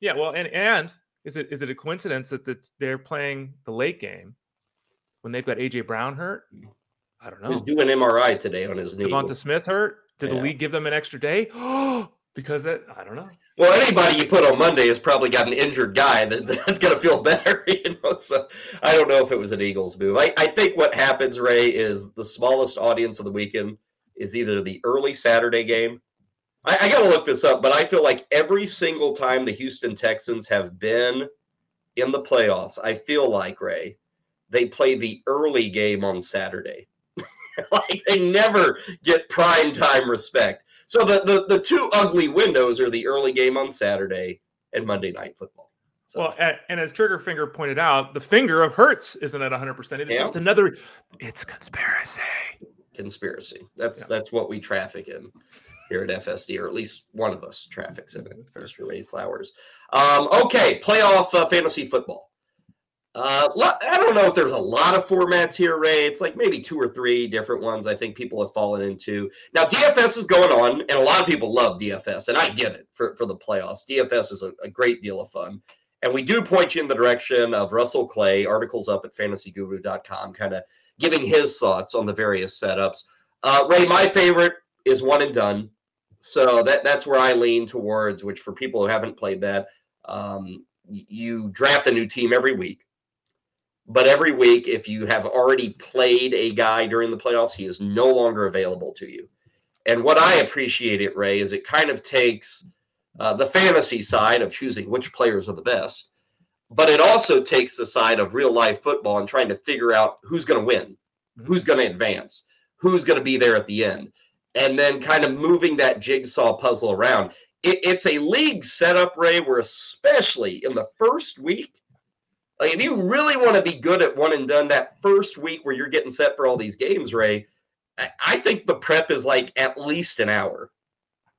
Yeah, well, and and is it is it a coincidence that the, they're playing the late game when they've got AJ Brown hurt? I don't know. He's doing MRI today on his knee. DeVonta Smith hurt. Did yeah. the league give them an extra day? because that I don't know. Well, anybody you put on Monday has probably got an injured guy that, that's going to feel better. You know, so I don't know if it was an Eagles move. I, I think what happens, Ray, is the smallest audience of the weekend is either the early Saturday game. I, I got to look this up, but I feel like every single time the Houston Texans have been in the playoffs, I feel like Ray, they play the early game on Saturday. like they never get prime time respect. So the, the the two ugly windows are the early game on Saturday and Monday night football. So. Well, and, and, as Trigger Finger pointed out, the finger of Hurts isn't at 100. percent It's yeah. just another. It's conspiracy. Conspiracy. That's yeah. that's what we traffic in here at FSD, or at least one of us traffics in it. Mr. Ray Flowers. Um, okay, playoff uh, fantasy football. Uh, I don't know if there's a lot of formats here, Ray. It's like maybe two or three different ones I think people have fallen into. Now, DFS is going on, and a lot of people love DFS, and I get it for, for the playoffs. DFS is a, a great deal of fun. And we do point you in the direction of Russell Clay, articles up at fantasyguru.com, kind of giving his thoughts on the various setups. Uh, Ray, my favorite is one and done. So that that's where I lean towards, which for people who haven't played that, um, you draft a new team every week but every week, if you have already played a guy during the playoffs, he is no longer available to you. And what I appreciate it, Ray, is it kind of takes uh, the fantasy side of choosing which players are the best, but it also takes the side of real life football and trying to figure out who's going to win, mm-hmm. who's going to advance, who's going to be there at the end, and then kind of moving that jigsaw puzzle around. It, it's a league setup, Ray, where especially in the first week, like if you really want to be good at one and done that first week where you're getting set for all these games, Ray, I think the prep is like at least an hour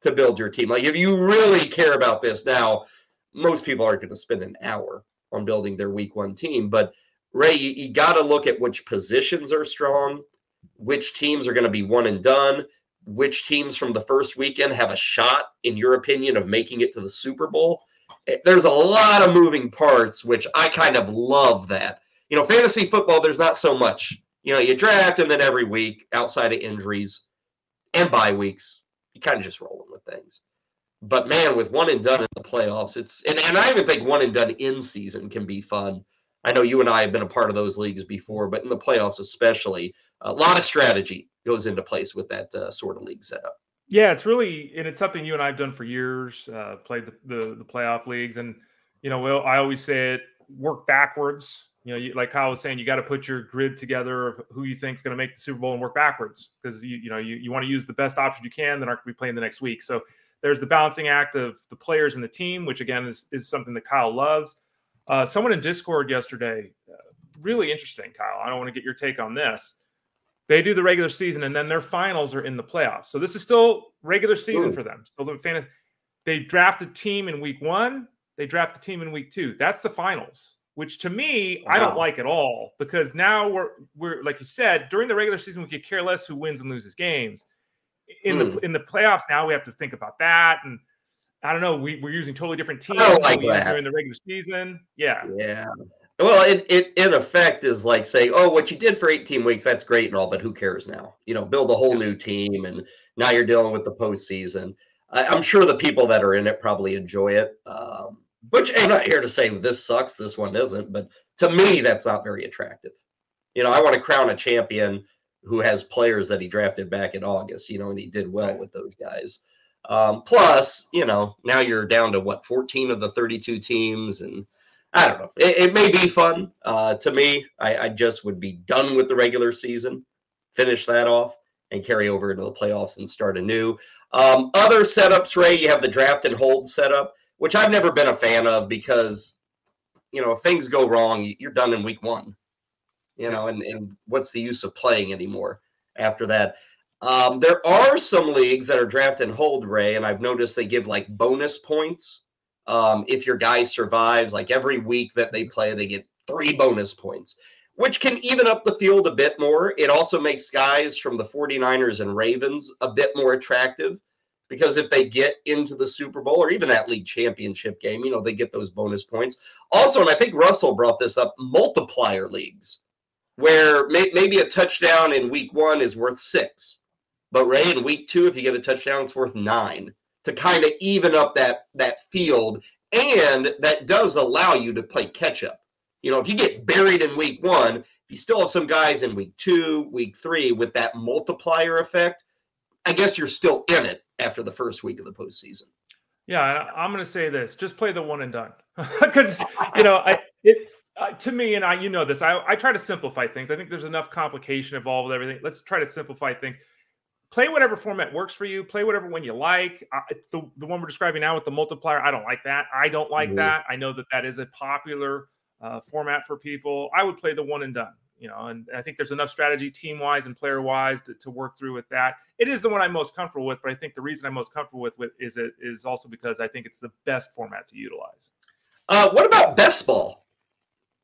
to build your team. Like if you really care about this now, most people aren't going to spend an hour on building their week one team. But Ray, you, you got to look at which positions are strong, which teams are going to be one and done, which teams from the first weekend have a shot, in your opinion, of making it to the Super Bowl there's a lot of moving parts, which I kind of love that. You know, fantasy football, there's not so much. You know, you draft and then every week, outside of injuries and bye weeks, you kind of just rolling with things. But man, with one and done in the playoffs, it's and, and I even think one and done in season can be fun. I know you and I have been a part of those leagues before, but in the playoffs especially, a lot of strategy goes into place with that uh, sort of league setup. Yeah, it's really and it's something you and I've done for years. Uh, played the, the, the playoff leagues, and you know, well, I always say it: work backwards. You know, you, like Kyle was saying, you got to put your grid together of who you think is going to make the Super Bowl and work backwards because you you know you, you want to use the best option you can that aren't going to be playing the next week. So there's the balancing act of the players and the team, which again is is something that Kyle loves. Uh, someone in Discord yesterday, uh, really interesting, Kyle. I don't want to get your take on this they do the regular season and then their finals are in the playoffs. So this is still regular season Ooh. for them. Still the fantasy. They draft a team in week one. They draft the team in week two. That's the finals, which to me wow. I don't like at all because now we're we're like you said during the regular season we could care less who wins and loses games. In mm. the hmm. in the playoffs now we have to think about that and I don't know. We, we're using totally different teams like during the regular season. Yeah. Yeah. Well, it, it in effect is like saying, oh, what you did for 18 weeks, that's great and all, but who cares now? You know, build a whole new team, and now you're dealing with the postseason. I, I'm sure the people that are in it probably enjoy it. Um, which I'm not here to say this sucks, this one isn't, but to me, that's not very attractive. You know, I want to crown a champion who has players that he drafted back in August, you know, and he did well with those guys. Um, plus, you know, now you're down to what 14 of the 32 teams, and I don't know. It, it may be fun. Uh, to me, I, I, just would be done with the regular season, finish that off, and carry over into the playoffs and start anew. Um, other setups, Ray, you have the draft and hold setup, which I've never been a fan of because, you know, if things go wrong, you're done in week one. You know, and, and what's the use of playing anymore after that? Um, there are some leagues that are draft and hold, Ray, and I've noticed they give like bonus points um, if your guy survives. Like every week that they play, they get three bonus points, which can even up the field a bit more. It also makes guys from the 49ers and Ravens a bit more attractive because if they get into the Super Bowl or even that league championship game, you know, they get those bonus points. Also, and I think Russell brought this up multiplier leagues where may, maybe a touchdown in week one is worth six but Ray, in week two, if you get a touchdown, it's worth nine to kind of even up that that field, and that does allow you to play catch up. You know, if you get buried in week one, if you still have some guys in week two, week three with that multiplier effect, I guess you're still in it after the first week of the postseason. Yeah, I'm going to say this: just play the one and done, because you know, I it uh, to me, and I, you know this, I, I try to simplify things. I think there's enough complication involved with everything. Let's try to simplify things play whatever format works for you. Play whatever one you like. Uh, the the one we're describing now with the multiplier, I don't like that. I don't like mm-hmm. that. I know that that is a popular uh, format for people. I would play the one and done. You know, and I think there's enough strategy, team wise and player wise, to, to, work through with that. It is the one I'm most comfortable with, but I think the reason I'm most comfortable with, with is it is also because I think it's the best format to utilize. Uh, what about best ball?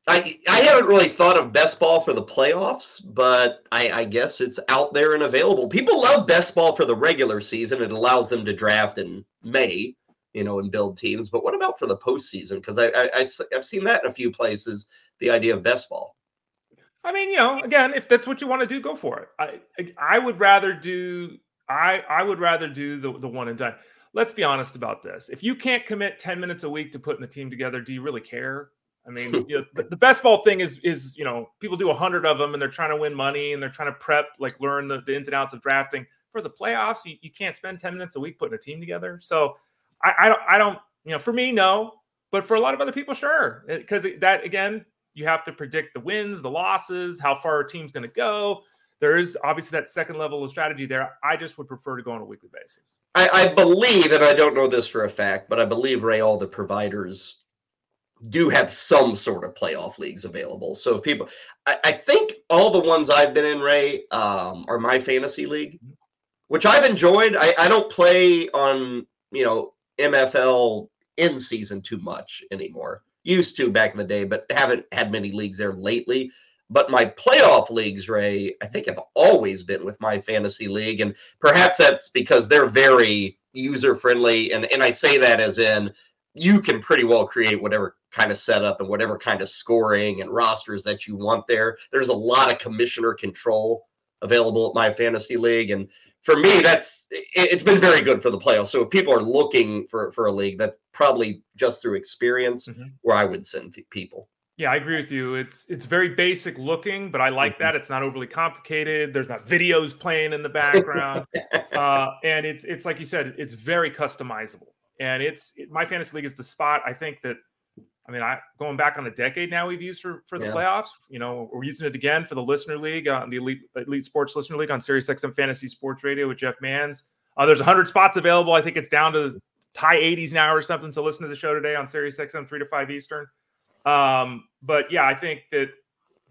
I I haven't really thought of best ball for the playoffs, but I, I, guess it's out there and available. People love best ball for the regular season. It allows them to draft in May, you know, and build teams. But what about for the postseason? Because I, I, I have seen that in a few places. The idea of best ball. I mean, you know, again, if that's what you want to do, go for it. I I would rather do I I would rather do the the one and done. Let's be honest about this. If you can't commit 10 minutes a week to putting the team together, do you really care? I mean, you know, the, best ball thing is is you know people do a hundred of them and they're trying to win money and they're trying to prep like learn the, the ins and outs of drafting for the playoffs. You, you can't spend ten minutes a week putting a team together. So I, I don't I don't you know for me no, but for a lot of other people sure because that again you have to predict the wins, the losses, how far a team's going to go. There is obviously that second level of strategy there. I just would prefer to go on a weekly basis. I, I believe, and I don't know this for a fact, but I believe Ray, all the providers do have some sort of playoff leagues available. So if people, I, I think all the ones I've been in, Ray, um, are my fantasy league, which I've enjoyed. I, I don't play on you know MFL in season too much anymore. Used to back in the day, but haven't had many leagues there lately. But my playoff leagues, Ray, I think have always been with my fantasy league, and perhaps that's because they're very user friendly. And and I say that as in you can pretty well create whatever kind of setup and whatever kind of scoring and rosters that you want there. There's a lot of commissioner control available at my fantasy league. And for me, that's it's been very good for the playoffs. So if people are looking for, for a league, that's probably just through experience mm-hmm. where I would send people. Yeah, I agree with you. It's it's very basic looking, but I like mm-hmm. that. It's not overly complicated. There's not videos playing in the background, uh, and it's it's like you said, it's very customizable and it's it, my fantasy league is the spot. I think that I mean, I going back on a decade now we've used for for the yeah. playoffs. You know, we're using it again for the listener league on uh, the elite elite sports listener league on Sirius XM Fantasy Sports Radio with Jeff Mans. Uh, there's 100 spots available. I think it's down to the high 80s now or something. So listen to the show today on Sirius XM three to five Eastern. Um, but yeah, I think that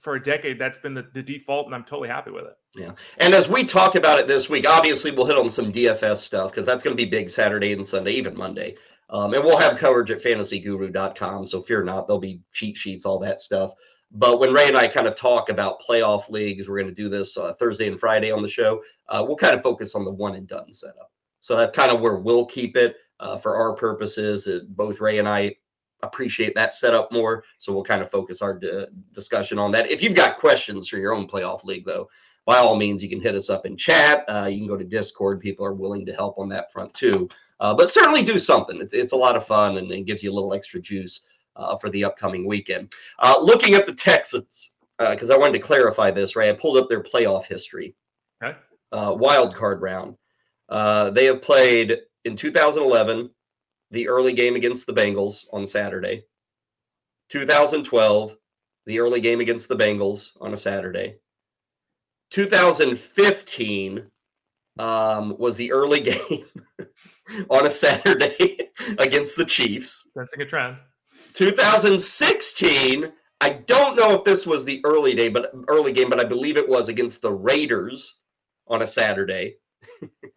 for a decade that's been the, the default, and I'm totally happy with it. Yeah. And as we talk about it this week, obviously we'll hit on some DFS stuff because that's going to be big Saturday and Sunday, even Monday. Um, and we'll have coverage at fantasyguru.com. So fear not, there'll be cheat sheets, all that stuff. But when Ray and I kind of talk about playoff leagues, we're going to do this uh, Thursday and Friday on the show. Uh, we'll kind of focus on the one and done setup. So that's kind of where we'll keep it uh, for our purposes. both Ray and I appreciate that setup more. So we'll kind of focus our d- discussion on that. If you've got questions for your own playoff league, though, by all means, you can hit us up in chat. Uh, you can go to Discord. People are willing to help on that front too. Uh, but certainly do something. It's, it's a lot of fun and it gives you a little extra juice uh, for the upcoming weekend. Uh, looking at the Texans, because uh, I wanted to clarify this, right? I pulled up their playoff history. Okay. Uh, wild card round. they have played in 2011 the early game against the Bengals on Saturday. 2012, the early game against the Bengals on a Saturday. 2015 um, was the early game on a Saturday against the Chiefs. That's a good trend. 2016, I don't know if this was the early day, but early game, but I believe it was against the Raiders on a Saturday.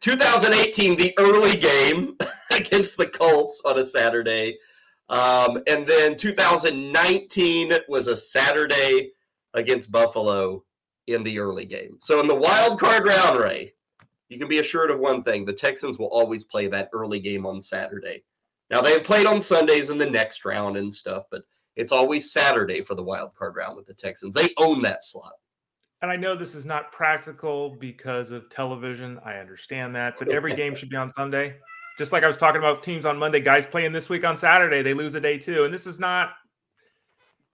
2018, the early game against the Colts on a Saturday. Um, and then 2019 was a Saturday against Buffalo in the early game. So in the wild card round, Ray, you can be assured of one thing: the Texans will always play that early game on Saturday. Now they've played on Sundays in the next round and stuff, but it's always Saturday for the wild card round with the Texans. They own that slot. And I know this is not practical because of television. I understand that, but every game should be on Sunday. Just like I was talking about teams on Monday, guys playing this week on Saturday, they lose a day too. And this is not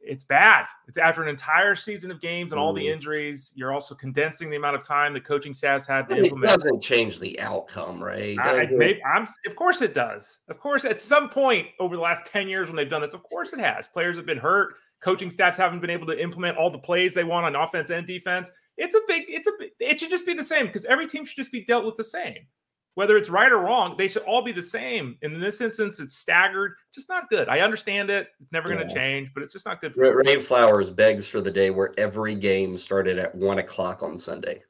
it's bad. It's after an entire season of games and all the mm-hmm. injuries. You're also condensing the amount of time the coaching staffs had to it implement. It doesn't change the outcome, right? I, maybe, I'm, of course it does. Of course, at some point over the last 10 years when they've done this, of course it has. Players have been hurt. Coaching staffs haven't been able to implement all the plays they want on offense and defense. It's a big, it's a, it should just be the same because every team should just be dealt with the same whether it's right or wrong, they should all be the same. And in this instance, it's staggered, just not good. I understand it; it's never yeah. going to change, but it's just not good. For Ray Flowers begs for the day where every game started at one o'clock on Sunday.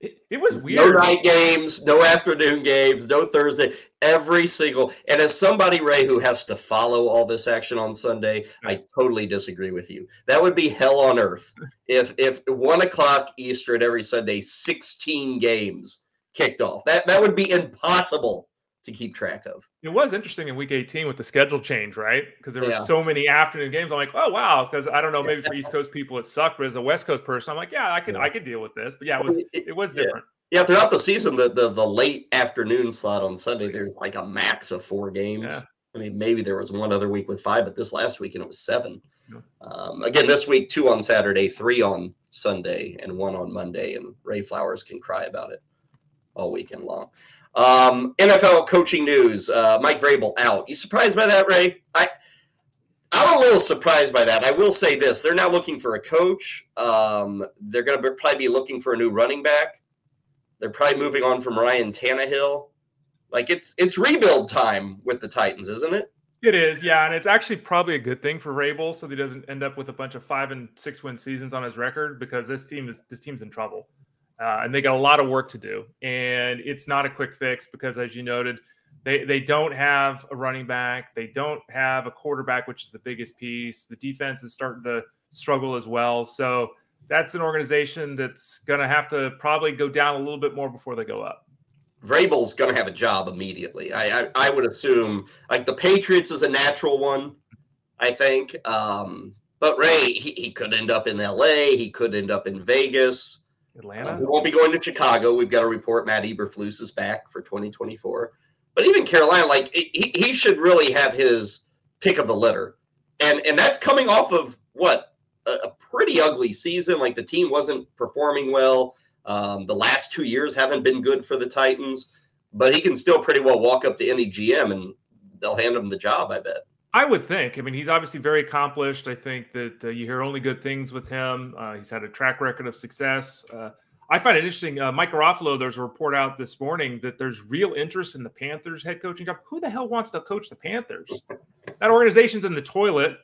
It, it, was weird. No night games, no afternoon games, no Thursday. Every single and as somebody Ray who has to follow all this action on Sunday, I totally disagree with you. That would be hell on earth if if one o'clock Eastern every Sunday, sixteen games kicked off. That that would be impossible to keep track of. It was interesting in week 18 with the schedule change, right? Because there were yeah. so many afternoon games. I'm like, oh wow, because I don't know, maybe for East Coast people it sucked, but as a West Coast person, I'm like, yeah, I could yeah. I could deal with this. But yeah, it was it was different. Yeah. yeah, throughout the season, the, the the late afternoon slot on Sunday, there's like a max of four games. I mean, maybe there was one other week with five, but this last weekend it was seven. Um, again, this week, two on Saturday, three on Sunday, and one on Monday. And Ray Flowers can cry about it all weekend long. Um, NFL coaching news: uh, Mike Vrabel out. You surprised by that, Ray? I I'm a little surprised by that. I will say this: they're now looking for a coach. Um, they're going to probably be looking for a new running back. They're probably moving on from Ryan Tannehill. Like it's it's rebuild time with the Titans, isn't it? It is, yeah, and it's actually probably a good thing for Vrabel, so he doesn't end up with a bunch of five and six win seasons on his record because this team is this team's in trouble. Uh, and they got a lot of work to do. And it's not a quick fix because, as you noted, they, they don't have a running back. They don't have a quarterback, which is the biggest piece. The defense is starting to struggle as well. So that's an organization that's going to have to probably go down a little bit more before they go up. Vrabel's going to have a job immediately. I, I, I would assume like the Patriots is a natural one, I think. Um, but Ray, he, he could end up in LA. He could end up in Vegas. Atlanta. Uh, we won't be going to Chicago. We've got to report Matt Eberflus is back for 2024. But even Carolina, like he, he should really have his pick of the litter, and and that's coming off of what a, a pretty ugly season. Like the team wasn't performing well. Um, the last two years haven't been good for the Titans, but he can still pretty well walk up to any GM and they'll hand him the job. I bet. I would think. I mean, he's obviously very accomplished. I think that uh, you hear only good things with him. Uh, he's had a track record of success. Uh, I find it interesting. Uh, Mike Garafolo, there's a report out this morning that there's real interest in the Panthers head coaching job. Who the hell wants to coach the Panthers? That organization's in the toilet.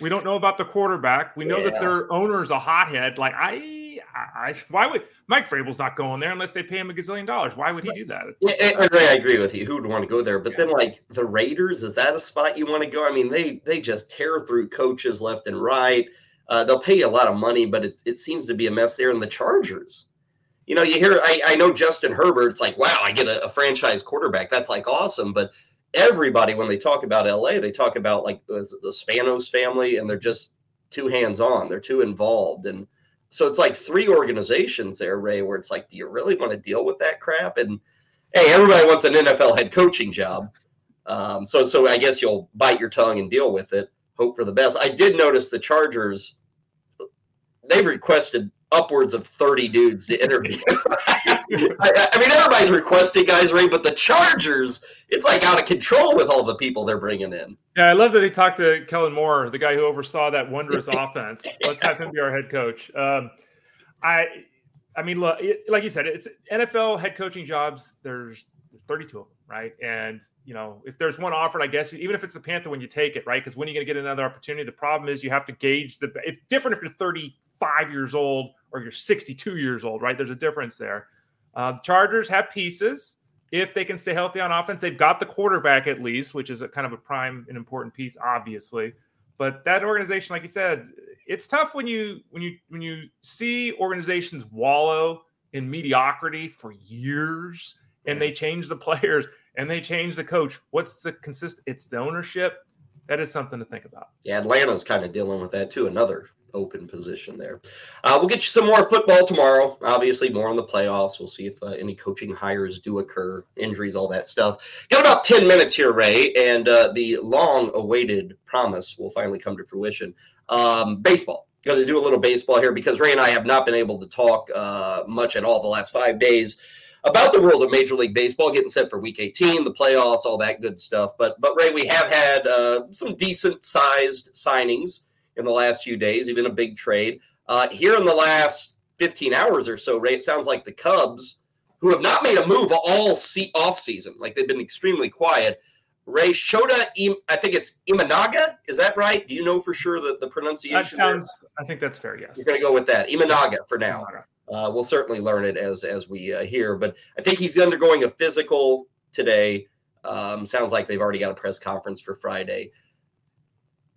We don't know about the quarterback. We know yeah. that their owner is a hothead. Like I, I, why would Mike Vrabel's not going there unless they pay him a gazillion dollars? Why would he do that? Yeah, I, I agree with you. Who would want to go there? But yeah. then, like the Raiders, is that a spot you want to go? I mean, they they just tear through coaches left and right. Uh, they'll pay you a lot of money, but it it seems to be a mess there. And the Chargers, you know, you hear I, I know Justin Herbert's like, wow, I get a, a franchise quarterback. That's like awesome, but everybody when they talk about LA, they talk about like the Spanos family, and they're just too hands on. They're too involved, and so it's like three organizations there, Ray, where it's like, do you really want to deal with that crap? And hey, everybody wants an NFL head coaching job. Um, so so I guess you'll bite your tongue and deal with it. Hope for the best. I did notice the Chargers. They've requested upwards of 30 dudes to interview. I, I, mean, everybody's requesting guys, right? But the Chargers, it's like out of control with all the people they're bringing in. Yeah, I love that he talked to Kellen Moore, the guy who oversaw that wondrous offense. Let's have him be our head coach. Um, I, I mean, look, like you said, it's NFL head coaching jobs. There's 32 of them, right? And you know, if there's one offered, I guess even if it's the Panther, when you take it, right? Because when are you going to get another opportunity? The problem is you have to gauge the. It's different if you're 35 years old or you're 62 years old, right? There's a difference there. Uh, the Chargers have pieces if they can stay healthy on offense. They've got the quarterback at least, which is a kind of a prime and important piece, obviously. But that organization, like you said, it's tough when you when you when you see organizations wallow in mediocrity for years and they change the players and they change the coach. What's the consistent? It's the ownership. That is something to think about. Yeah, Atlanta's kind of dealing with that too. Another open position there. Uh, we'll get you some more football tomorrow. Obviously, more on the playoffs. We'll see if uh, any coaching hires do occur, injuries, all that stuff. Got about 10 minutes here, Ray, and uh, the long awaited promise will finally come to fruition. Um, baseball. Going to do a little baseball here because Ray and I have not been able to talk uh, much at all the last five days about the world of Major League Baseball, getting set for Week 18, the playoffs, all that good stuff. But but Ray, we have had uh, some decent sized signings in the last few days, even a big trade. Uh, here in the last 15 hours or so, Ray, it sounds like the Cubs, who have not made a move all see- off season, like they've been extremely quiet. Ray Shota, I think it's Imanaga. Is that right? Do you know for sure the, the pronunciation? That sounds. There? I think that's fair. Yes. You're going to go with that. Imanaga for now. Uh, we'll certainly learn it as as we uh, hear, but I think he's undergoing a physical today. Um, sounds like they've already got a press conference for Friday.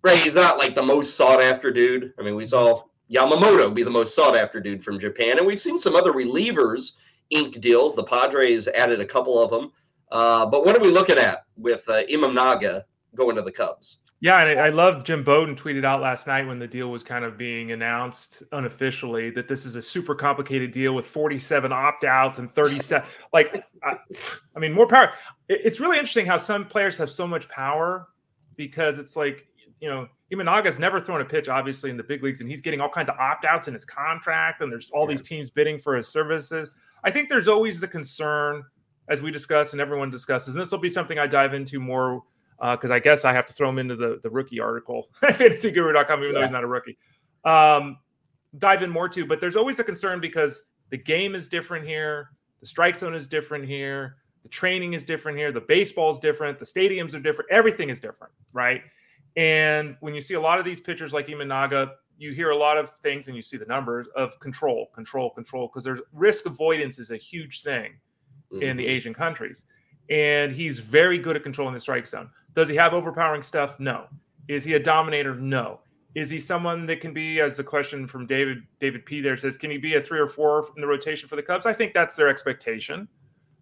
Ray, he's not like the most sought after dude. I mean, we saw Yamamoto be the most sought after dude from Japan, and we've seen some other relievers ink deals. The Padres added a couple of them. Uh, but what are we looking at with uh, Imanaga going to the Cubs? Yeah, and I, I love Jim Bowden tweeted out last night when the deal was kind of being announced unofficially that this is a super complicated deal with 47 opt outs and 37. like, I, I, mean, more power. It, it's really interesting how some players have so much power because it's like you know, Imanaga's never thrown a pitch, obviously, in the big leagues, and he's getting all kinds of opt outs in his contract, and there's all these teams bidding for his services. I think there's always the concern, as we discuss and everyone discusses, and this will be something I dive into more because uh, I guess I have to throw him into the, the rookie article, fantasyguru.com, even yeah. though he's not a rookie. Um, dive in more too, but there's always a concern because the game is different here, the strike zone is different here, the training is different here, the baseball is different, the stadiums are different, everything is different, right? And when you see a lot of these pitchers like Imanaga, you hear a lot of things and you see the numbers of control, control, control, because there's risk avoidance is a huge thing mm-hmm. in the mm-hmm. Asian countries. And he's very good at controlling the strike zone. Does he have overpowering stuff? No. Is he a dominator? No. Is he someone that can be, as the question from David David P there says, can he be a three or four in the rotation for the Cubs? I think that's their expectation.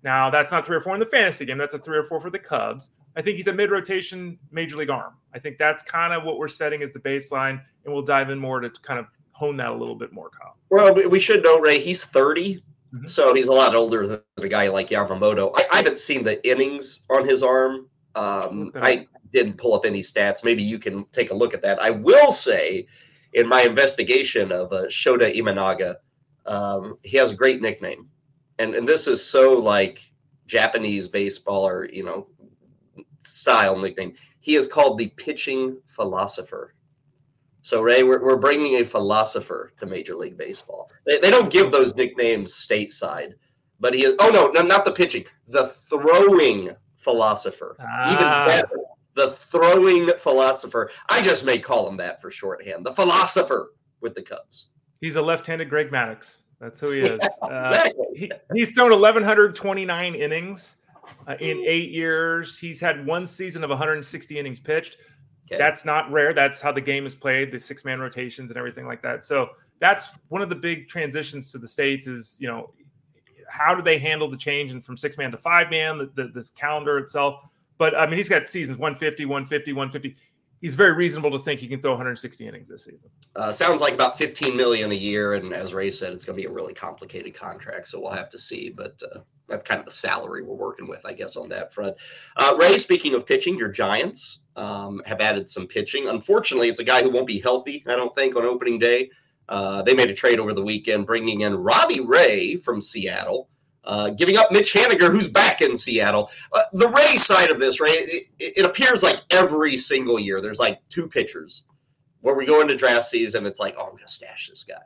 Now, that's not three or four in the fantasy game. That's a three or four for the Cubs. I think he's a mid rotation major league arm. I think that's kind of what we're setting as the baseline, and we'll dive in more to kind of hone that a little bit more, Kyle. Well, we should know, Ray, he's 30, mm-hmm. so he's a lot older than a guy like Yamamoto. I, I haven't seen the innings on his arm. Um, I didn't pull up any stats. Maybe you can take a look at that. I will say, in my investigation of uh, Shota Imanaga, um, he has a great nickname and and this is so like Japanese baseball or you know style nickname. He is called the pitching philosopher. So Ray, we're, we're bringing a philosopher to Major League Baseball. They, they don't give those nicknames stateside, but he is. Oh no, no, not the pitching, the throwing philosopher. Ah. Even better, the throwing philosopher. I just may call him that for shorthand. The philosopher with the Cubs. He's a left-handed Greg Maddux. That's who he is. Yeah, exactly. uh, he, he's thrown 1,129 innings uh, in eight years. He's had one season of 160 innings pitched. Okay. That's not rare. That's how the game is played, the six man rotations and everything like that. So that's one of the big transitions to the States is, you know, how do they handle the change and from six man to five man, the, the, this calendar itself. But I mean, he's got seasons 150, 150, 150 he's very reasonable to think he can throw 160 innings this season. Uh, sounds like about 15 million a year, and as Ray said, it's going to be a really complicated contract, so we'll have to see. But uh, that's kind of the salary we're working with, I guess, on that front. Uh, Ray, speaking of pitching, your Giants um, have added some pitching. Unfortunately, it's a guy who won't be healthy, I don't think, on opening day. Uh, they made a trade over the weekend, bringing in Robbie Ray from Seattle. Uh, giving up Mitch Haniger, who's back in Seattle. Uh, the Ray side of this, right? It, it, appears like every single year there's like two pitchers where we go into draft season. It's like, oh, I'm going to stash this guy,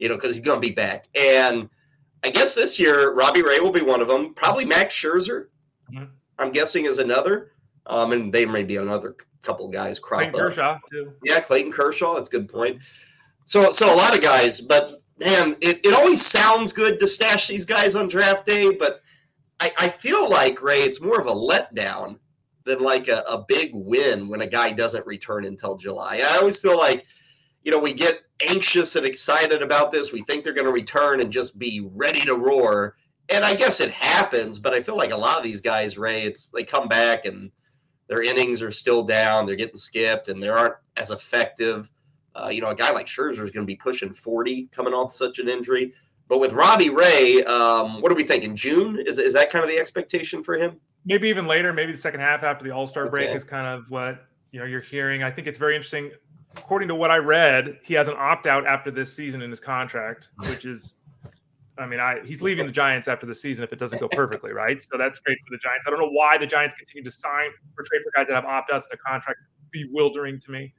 you know, because he's going to be back. And I guess this year Robbie Ray will be one of them. Probably Max Scherzer, mm-hmm. I'm guessing, is another. Um, and they may be another couple guys crop Clayton up. Kershaw too. Yeah, Clayton Kershaw. That's a good point. So, so a lot of guys, but man, it, it always sounds good to stash these guys on draft day, but I, I feel like, Ray, it's more of a letdown than like a, a big win when a guy doesn't return until July. I always feel like, you know, we get anxious and excited about this. We think they're going to return and just be ready to roar. And I guess it happens, but I feel like a lot of these guys, Ray, it's they come back and their innings are still down. They're getting skipped and they aren't as effective. Uh, you know, a guy like Scherzer is going to be pushing 40 coming off such an injury. But with Robbie Ray, um, what are we thinking? In June? Is, is that kind of the expectation for him? Maybe even later, maybe the second half after the All Star okay. break is kind of what you know you're hearing. I think it's very interesting. According to what I read, he has an opt out after this season in his contract, which is, I mean, I he's leaving the Giants after the season if it doesn't go perfectly, right? So that's great for the Giants. I don't know why the Giants continue to sign or trade for guys that have opt outs. The contract bewildering to me.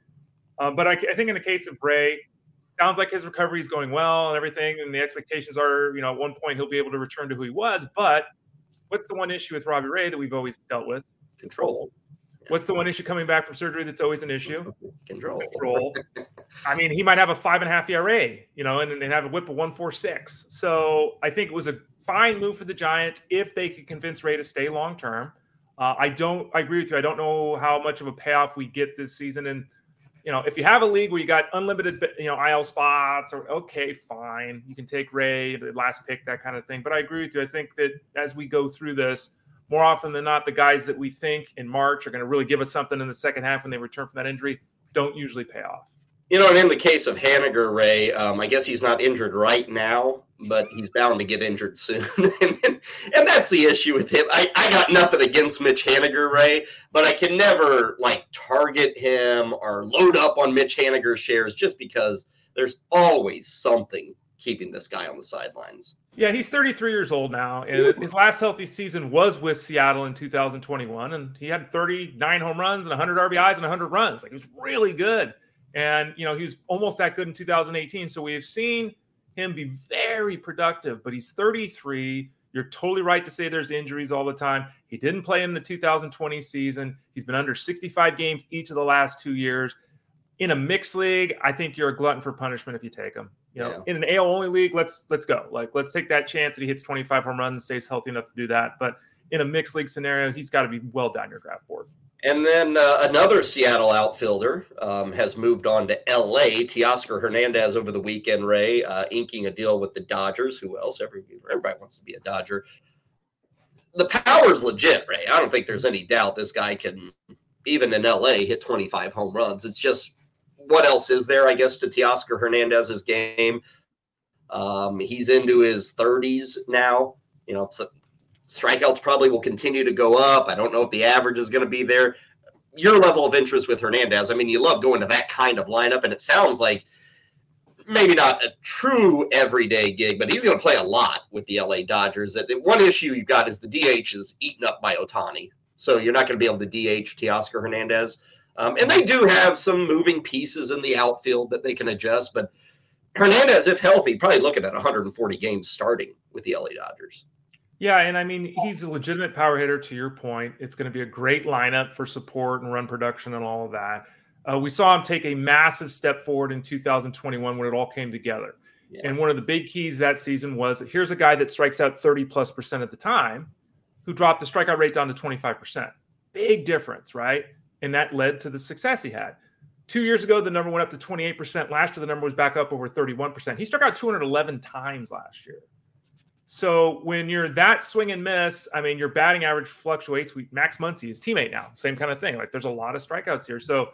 Uh, but I, I think in the case of Ray, sounds like his recovery is going well and everything, and the expectations are, you know, at one point he'll be able to return to who he was. But what's the one issue with Robbie Ray that we've always dealt with? Control. What's the one issue coming back from surgery that's always an issue? Control. Control. I mean, he might have a five and a half ERA, you know, and, and have a whip of one four six. So I think it was a fine move for the Giants if they could convince Ray to stay long term. Uh, I don't. I agree with you. I don't know how much of a payoff we get this season, and you know, if you have a league where you got unlimited, you know, IL spots, or okay, fine, you can take Ray, the last pick, that kind of thing. But I agree with you. I think that as we go through this, more often than not, the guys that we think in March are going to really give us something in the second half when they return from that injury don't usually pay off. You know, and in the case of Haniger, Ray, um, I guess he's not injured right now, but he's bound to get injured soon. and, and, that's the issue with him. I, I got nothing against Mitch Haniger, Ray, but I can never like target him or load up on Mitch Haniger shares just because there's always something keeping this guy on the sidelines. Yeah, he's 33 years old now, and his last healthy season was with Seattle in 2021, and he had 39 home runs and 100 RBIs and 100 runs. Like it was really good, and you know he was almost that good in 2018. So we have seen him be very productive, but he's 33. You're totally right to say there's injuries all the time. He didn't play in the 2020 season. He's been under 65 games each of the last two years. In a mixed league, I think you're a glutton for punishment if you take him. You know, yeah. in an AL only league, let's let's go. Like let's take that chance that he hits 25 home runs and stays healthy enough to do that. But in a mixed league scenario, he's got to be well down your draft board. And then uh, another Seattle outfielder um, has moved on to LA. Teoscar Hernandez over the weekend, Ray, uh, inking a deal with the Dodgers. Who else? Every, everybody wants to be a Dodger. The power's legit, Ray. I don't think there's any doubt this guy can, even in LA, hit 25 home runs. It's just what else is there, I guess, to Teoscar Hernandez's game? Um, he's into his 30s now. You know, so strikeouts probably will continue to go up. I don't know if the average is going to be there. Your level of interest with Hernandez, I mean, you love going to that kind of lineup, and it sounds like maybe not a true everyday gig, but he's going to play a lot with the LA Dodgers. One issue you've got is the DH is eaten up by Ohtani. So you're not going to be able to DH Teoscar Hernandez. Um, and they do have some moving pieces in the outfield that they can adjust, but Hernandez, if healthy, probably looking at 140 games starting with the LA Dodgers. Yeah, and I mean he's a legitimate power hitter. To your point, it's going to be a great lineup for support and run production and all of that. Uh, we saw him take a massive step forward in 2021 when it all came together. Yeah. And one of the big keys that season was here's a guy that strikes out 30 plus percent at the time, who dropped the strikeout rate down to 25 percent. Big difference, right? And that led to the success he had. Two years ago, the number went up to 28%. Last year, the number was back up over 31%. He struck out 211 times last year. So when you're that swing and miss, I mean, your batting average fluctuates. We Max Muncy, his teammate now, same kind of thing. Like there's a lot of strikeouts here. So,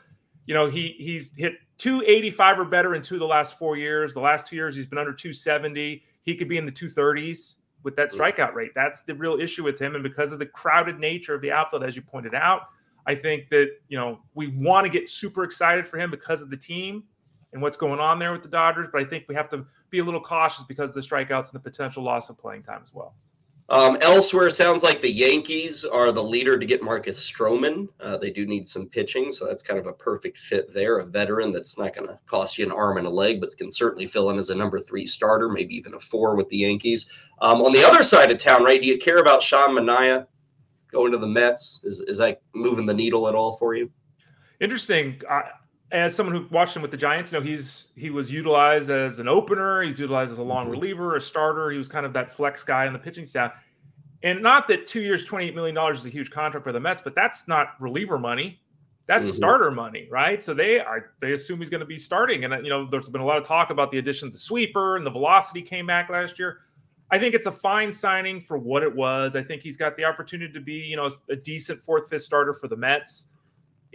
you know, he he's hit 285 or better in two of the last four years. The last two years, he's been under 270. He could be in the 230s with that mm. strikeout rate. That's the real issue with him. And because of the crowded nature of the outfield, as you pointed out, I think that you know we want to get super excited for him because of the team and what's going on there with the Dodgers. But I think we have to be a little cautious because of the strikeouts and the potential loss of playing time as well. Um, elsewhere, it sounds like the Yankees are the leader to get Marcus Stroman. Uh, they do need some pitching, so that's kind of a perfect fit there. A veteran that's not going to cost you an arm and a leg, but can certainly fill in as a number three starter, maybe even a four with the Yankees. Um, on the other side of town, Ray, do you care about Sean Manaea going to the Mets? Is is that moving the needle at all for you? Interesting. I, as someone who watched him with the Giants, you know, he's he was utilized as an opener, he's utilized as a long mm-hmm. reliever, a starter. He was kind of that flex guy in the pitching staff. And not that two years, $28 million is a huge contract for the Mets, but that's not reliever money. That's mm-hmm. starter money, right? So they are they assume he's going to be starting. And you know, there's been a lot of talk about the addition of the sweeper and the velocity came back last year. I think it's a fine signing for what it was. I think he's got the opportunity to be, you know, a decent fourth, fifth starter for the Mets.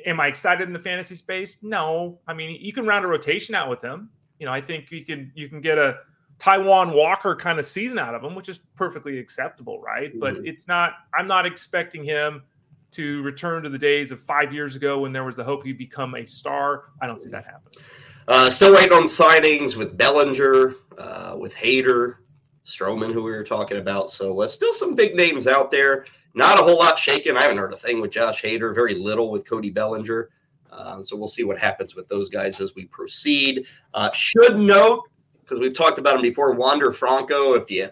Am I excited in the fantasy space? No. I mean, you can round a rotation out with him. You know, I think you can you can get a Taijuan Walker kind of season out of him, which is perfectly acceptable, right? Mm-hmm. But it's not. I'm not expecting him to return to the days of five years ago when there was the hope he'd become a star. I don't see that happening. Uh, still waiting on signings with Bellinger, uh, with Hader, Stroman, who we were talking about. So uh, still some big names out there. Not a whole lot shaken. I haven't heard a thing with Josh Hader. Very little with Cody Bellinger. Uh, so we'll see what happens with those guys as we proceed. Uh, should note because we've talked about him before. Wander Franco, if you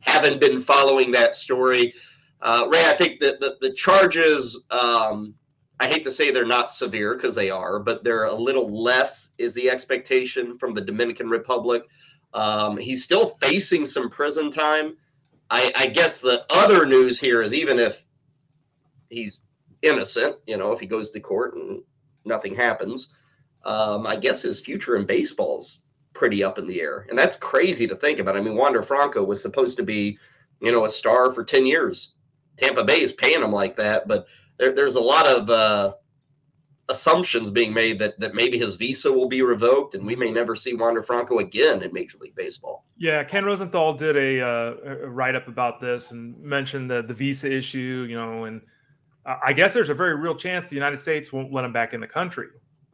haven't been following that story, uh, Ray, I think that the, the charges, um, I hate to say they're not severe because they are, but they're a little less, is the expectation from the Dominican Republic. Um, he's still facing some prison time. I, I guess the other news here is even if he's innocent, you know, if he goes to court and nothing happens, um, I guess his future in baseball's pretty up in the air. And that's crazy to think about. I mean, Wander Franco was supposed to be, you know, a star for 10 years. Tampa Bay is paying him like that, but there, there's a lot of uh, assumptions being made that that maybe his visa will be revoked and we may never see Wander Franco again in Major League Baseball. Yeah, Ken Rosenthal did a, uh, a write up about this and mentioned the the visa issue, you know, and I guess there's a very real chance the United States won't let him back in the country.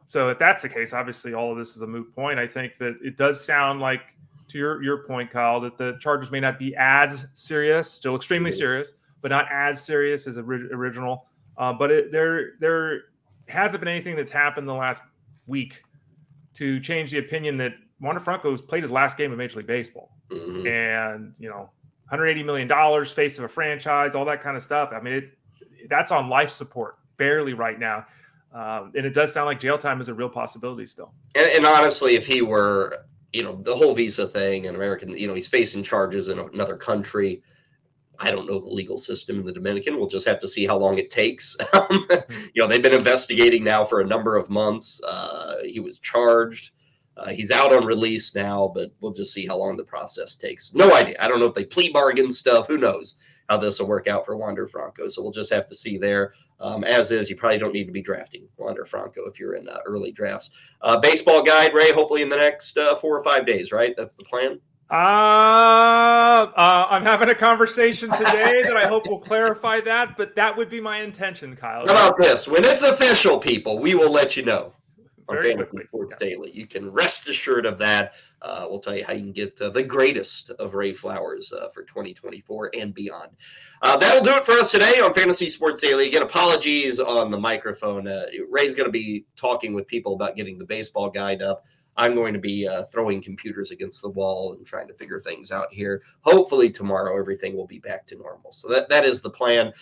So if that's the case, obviously all of this is a moot point. I think that it does sound like, to your your point, Kyle, that the charges may not be as serious, still extremely serious, but not as serious as original. Uh, but it, there there hasn't been anything that's happened the last week to change the opinion that Wander Franco's played his last game of Major League Baseball, mm-hmm. and you know, 180 million dollars, face of a franchise, all that kind of stuff. I mean, it, that's on life support barely right now. Um, and it does sound like jail time is a real possibility still. And, and, honestly, if he were, you know, the whole visa thing and American, you know, he's facing charges in another country. I don't know the legal system in the Dominican. We'll just have to see how long it takes. Um, you know, they've been investigating now for a number of months. Uh, he was charged. Uh, he's out on release now, but we'll just see how long the process takes. No idea. I don't know if they plea bargain stuff. Who knows how this will work out for Wander Franco? So we'll just have to see there. Um, as is, you probably don't need to be drafting Wander Franco if you're in uh, early drafts. Uh, baseball guide, Ray, hopefully in the next uh, four or five days, right? That's the plan. Uh, uh, I'm having a conversation today that I hope will clarify that, but that would be my intention, Kyle. How about this? When it's official, people, we will let you know on Very Fantasy quickly. Sports yeah. Daily. You can rest assured of that. Uh, we'll tell you how you can get uh, the greatest of Ray Flowers uh, for 2024 and beyond. Uh, that'll do it for us today on Fantasy Sports Daily. Again, apologies on the microphone. Uh, Ray's going to be talking with people about getting the baseball guide up. I'm going to be uh, throwing computers against the wall and trying to figure things out here. Hopefully tomorrow everything will be back to normal. So that, that is the plan.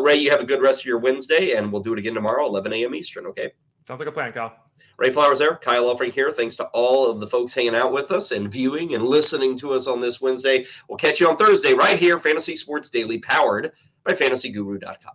Ray, you have a good rest of your Wednesday, and we'll do it again tomorrow, 11 a.m. Eastern. Okay. Sounds like a plan, Kyle. Ray Flowers there, Kyle Elfrink here. Thanks to all of the folks hanging out with us and viewing and listening to us on this Wednesday. We'll catch you on Thursday right here, Fantasy Sports Daily, powered by fantasyguru.com.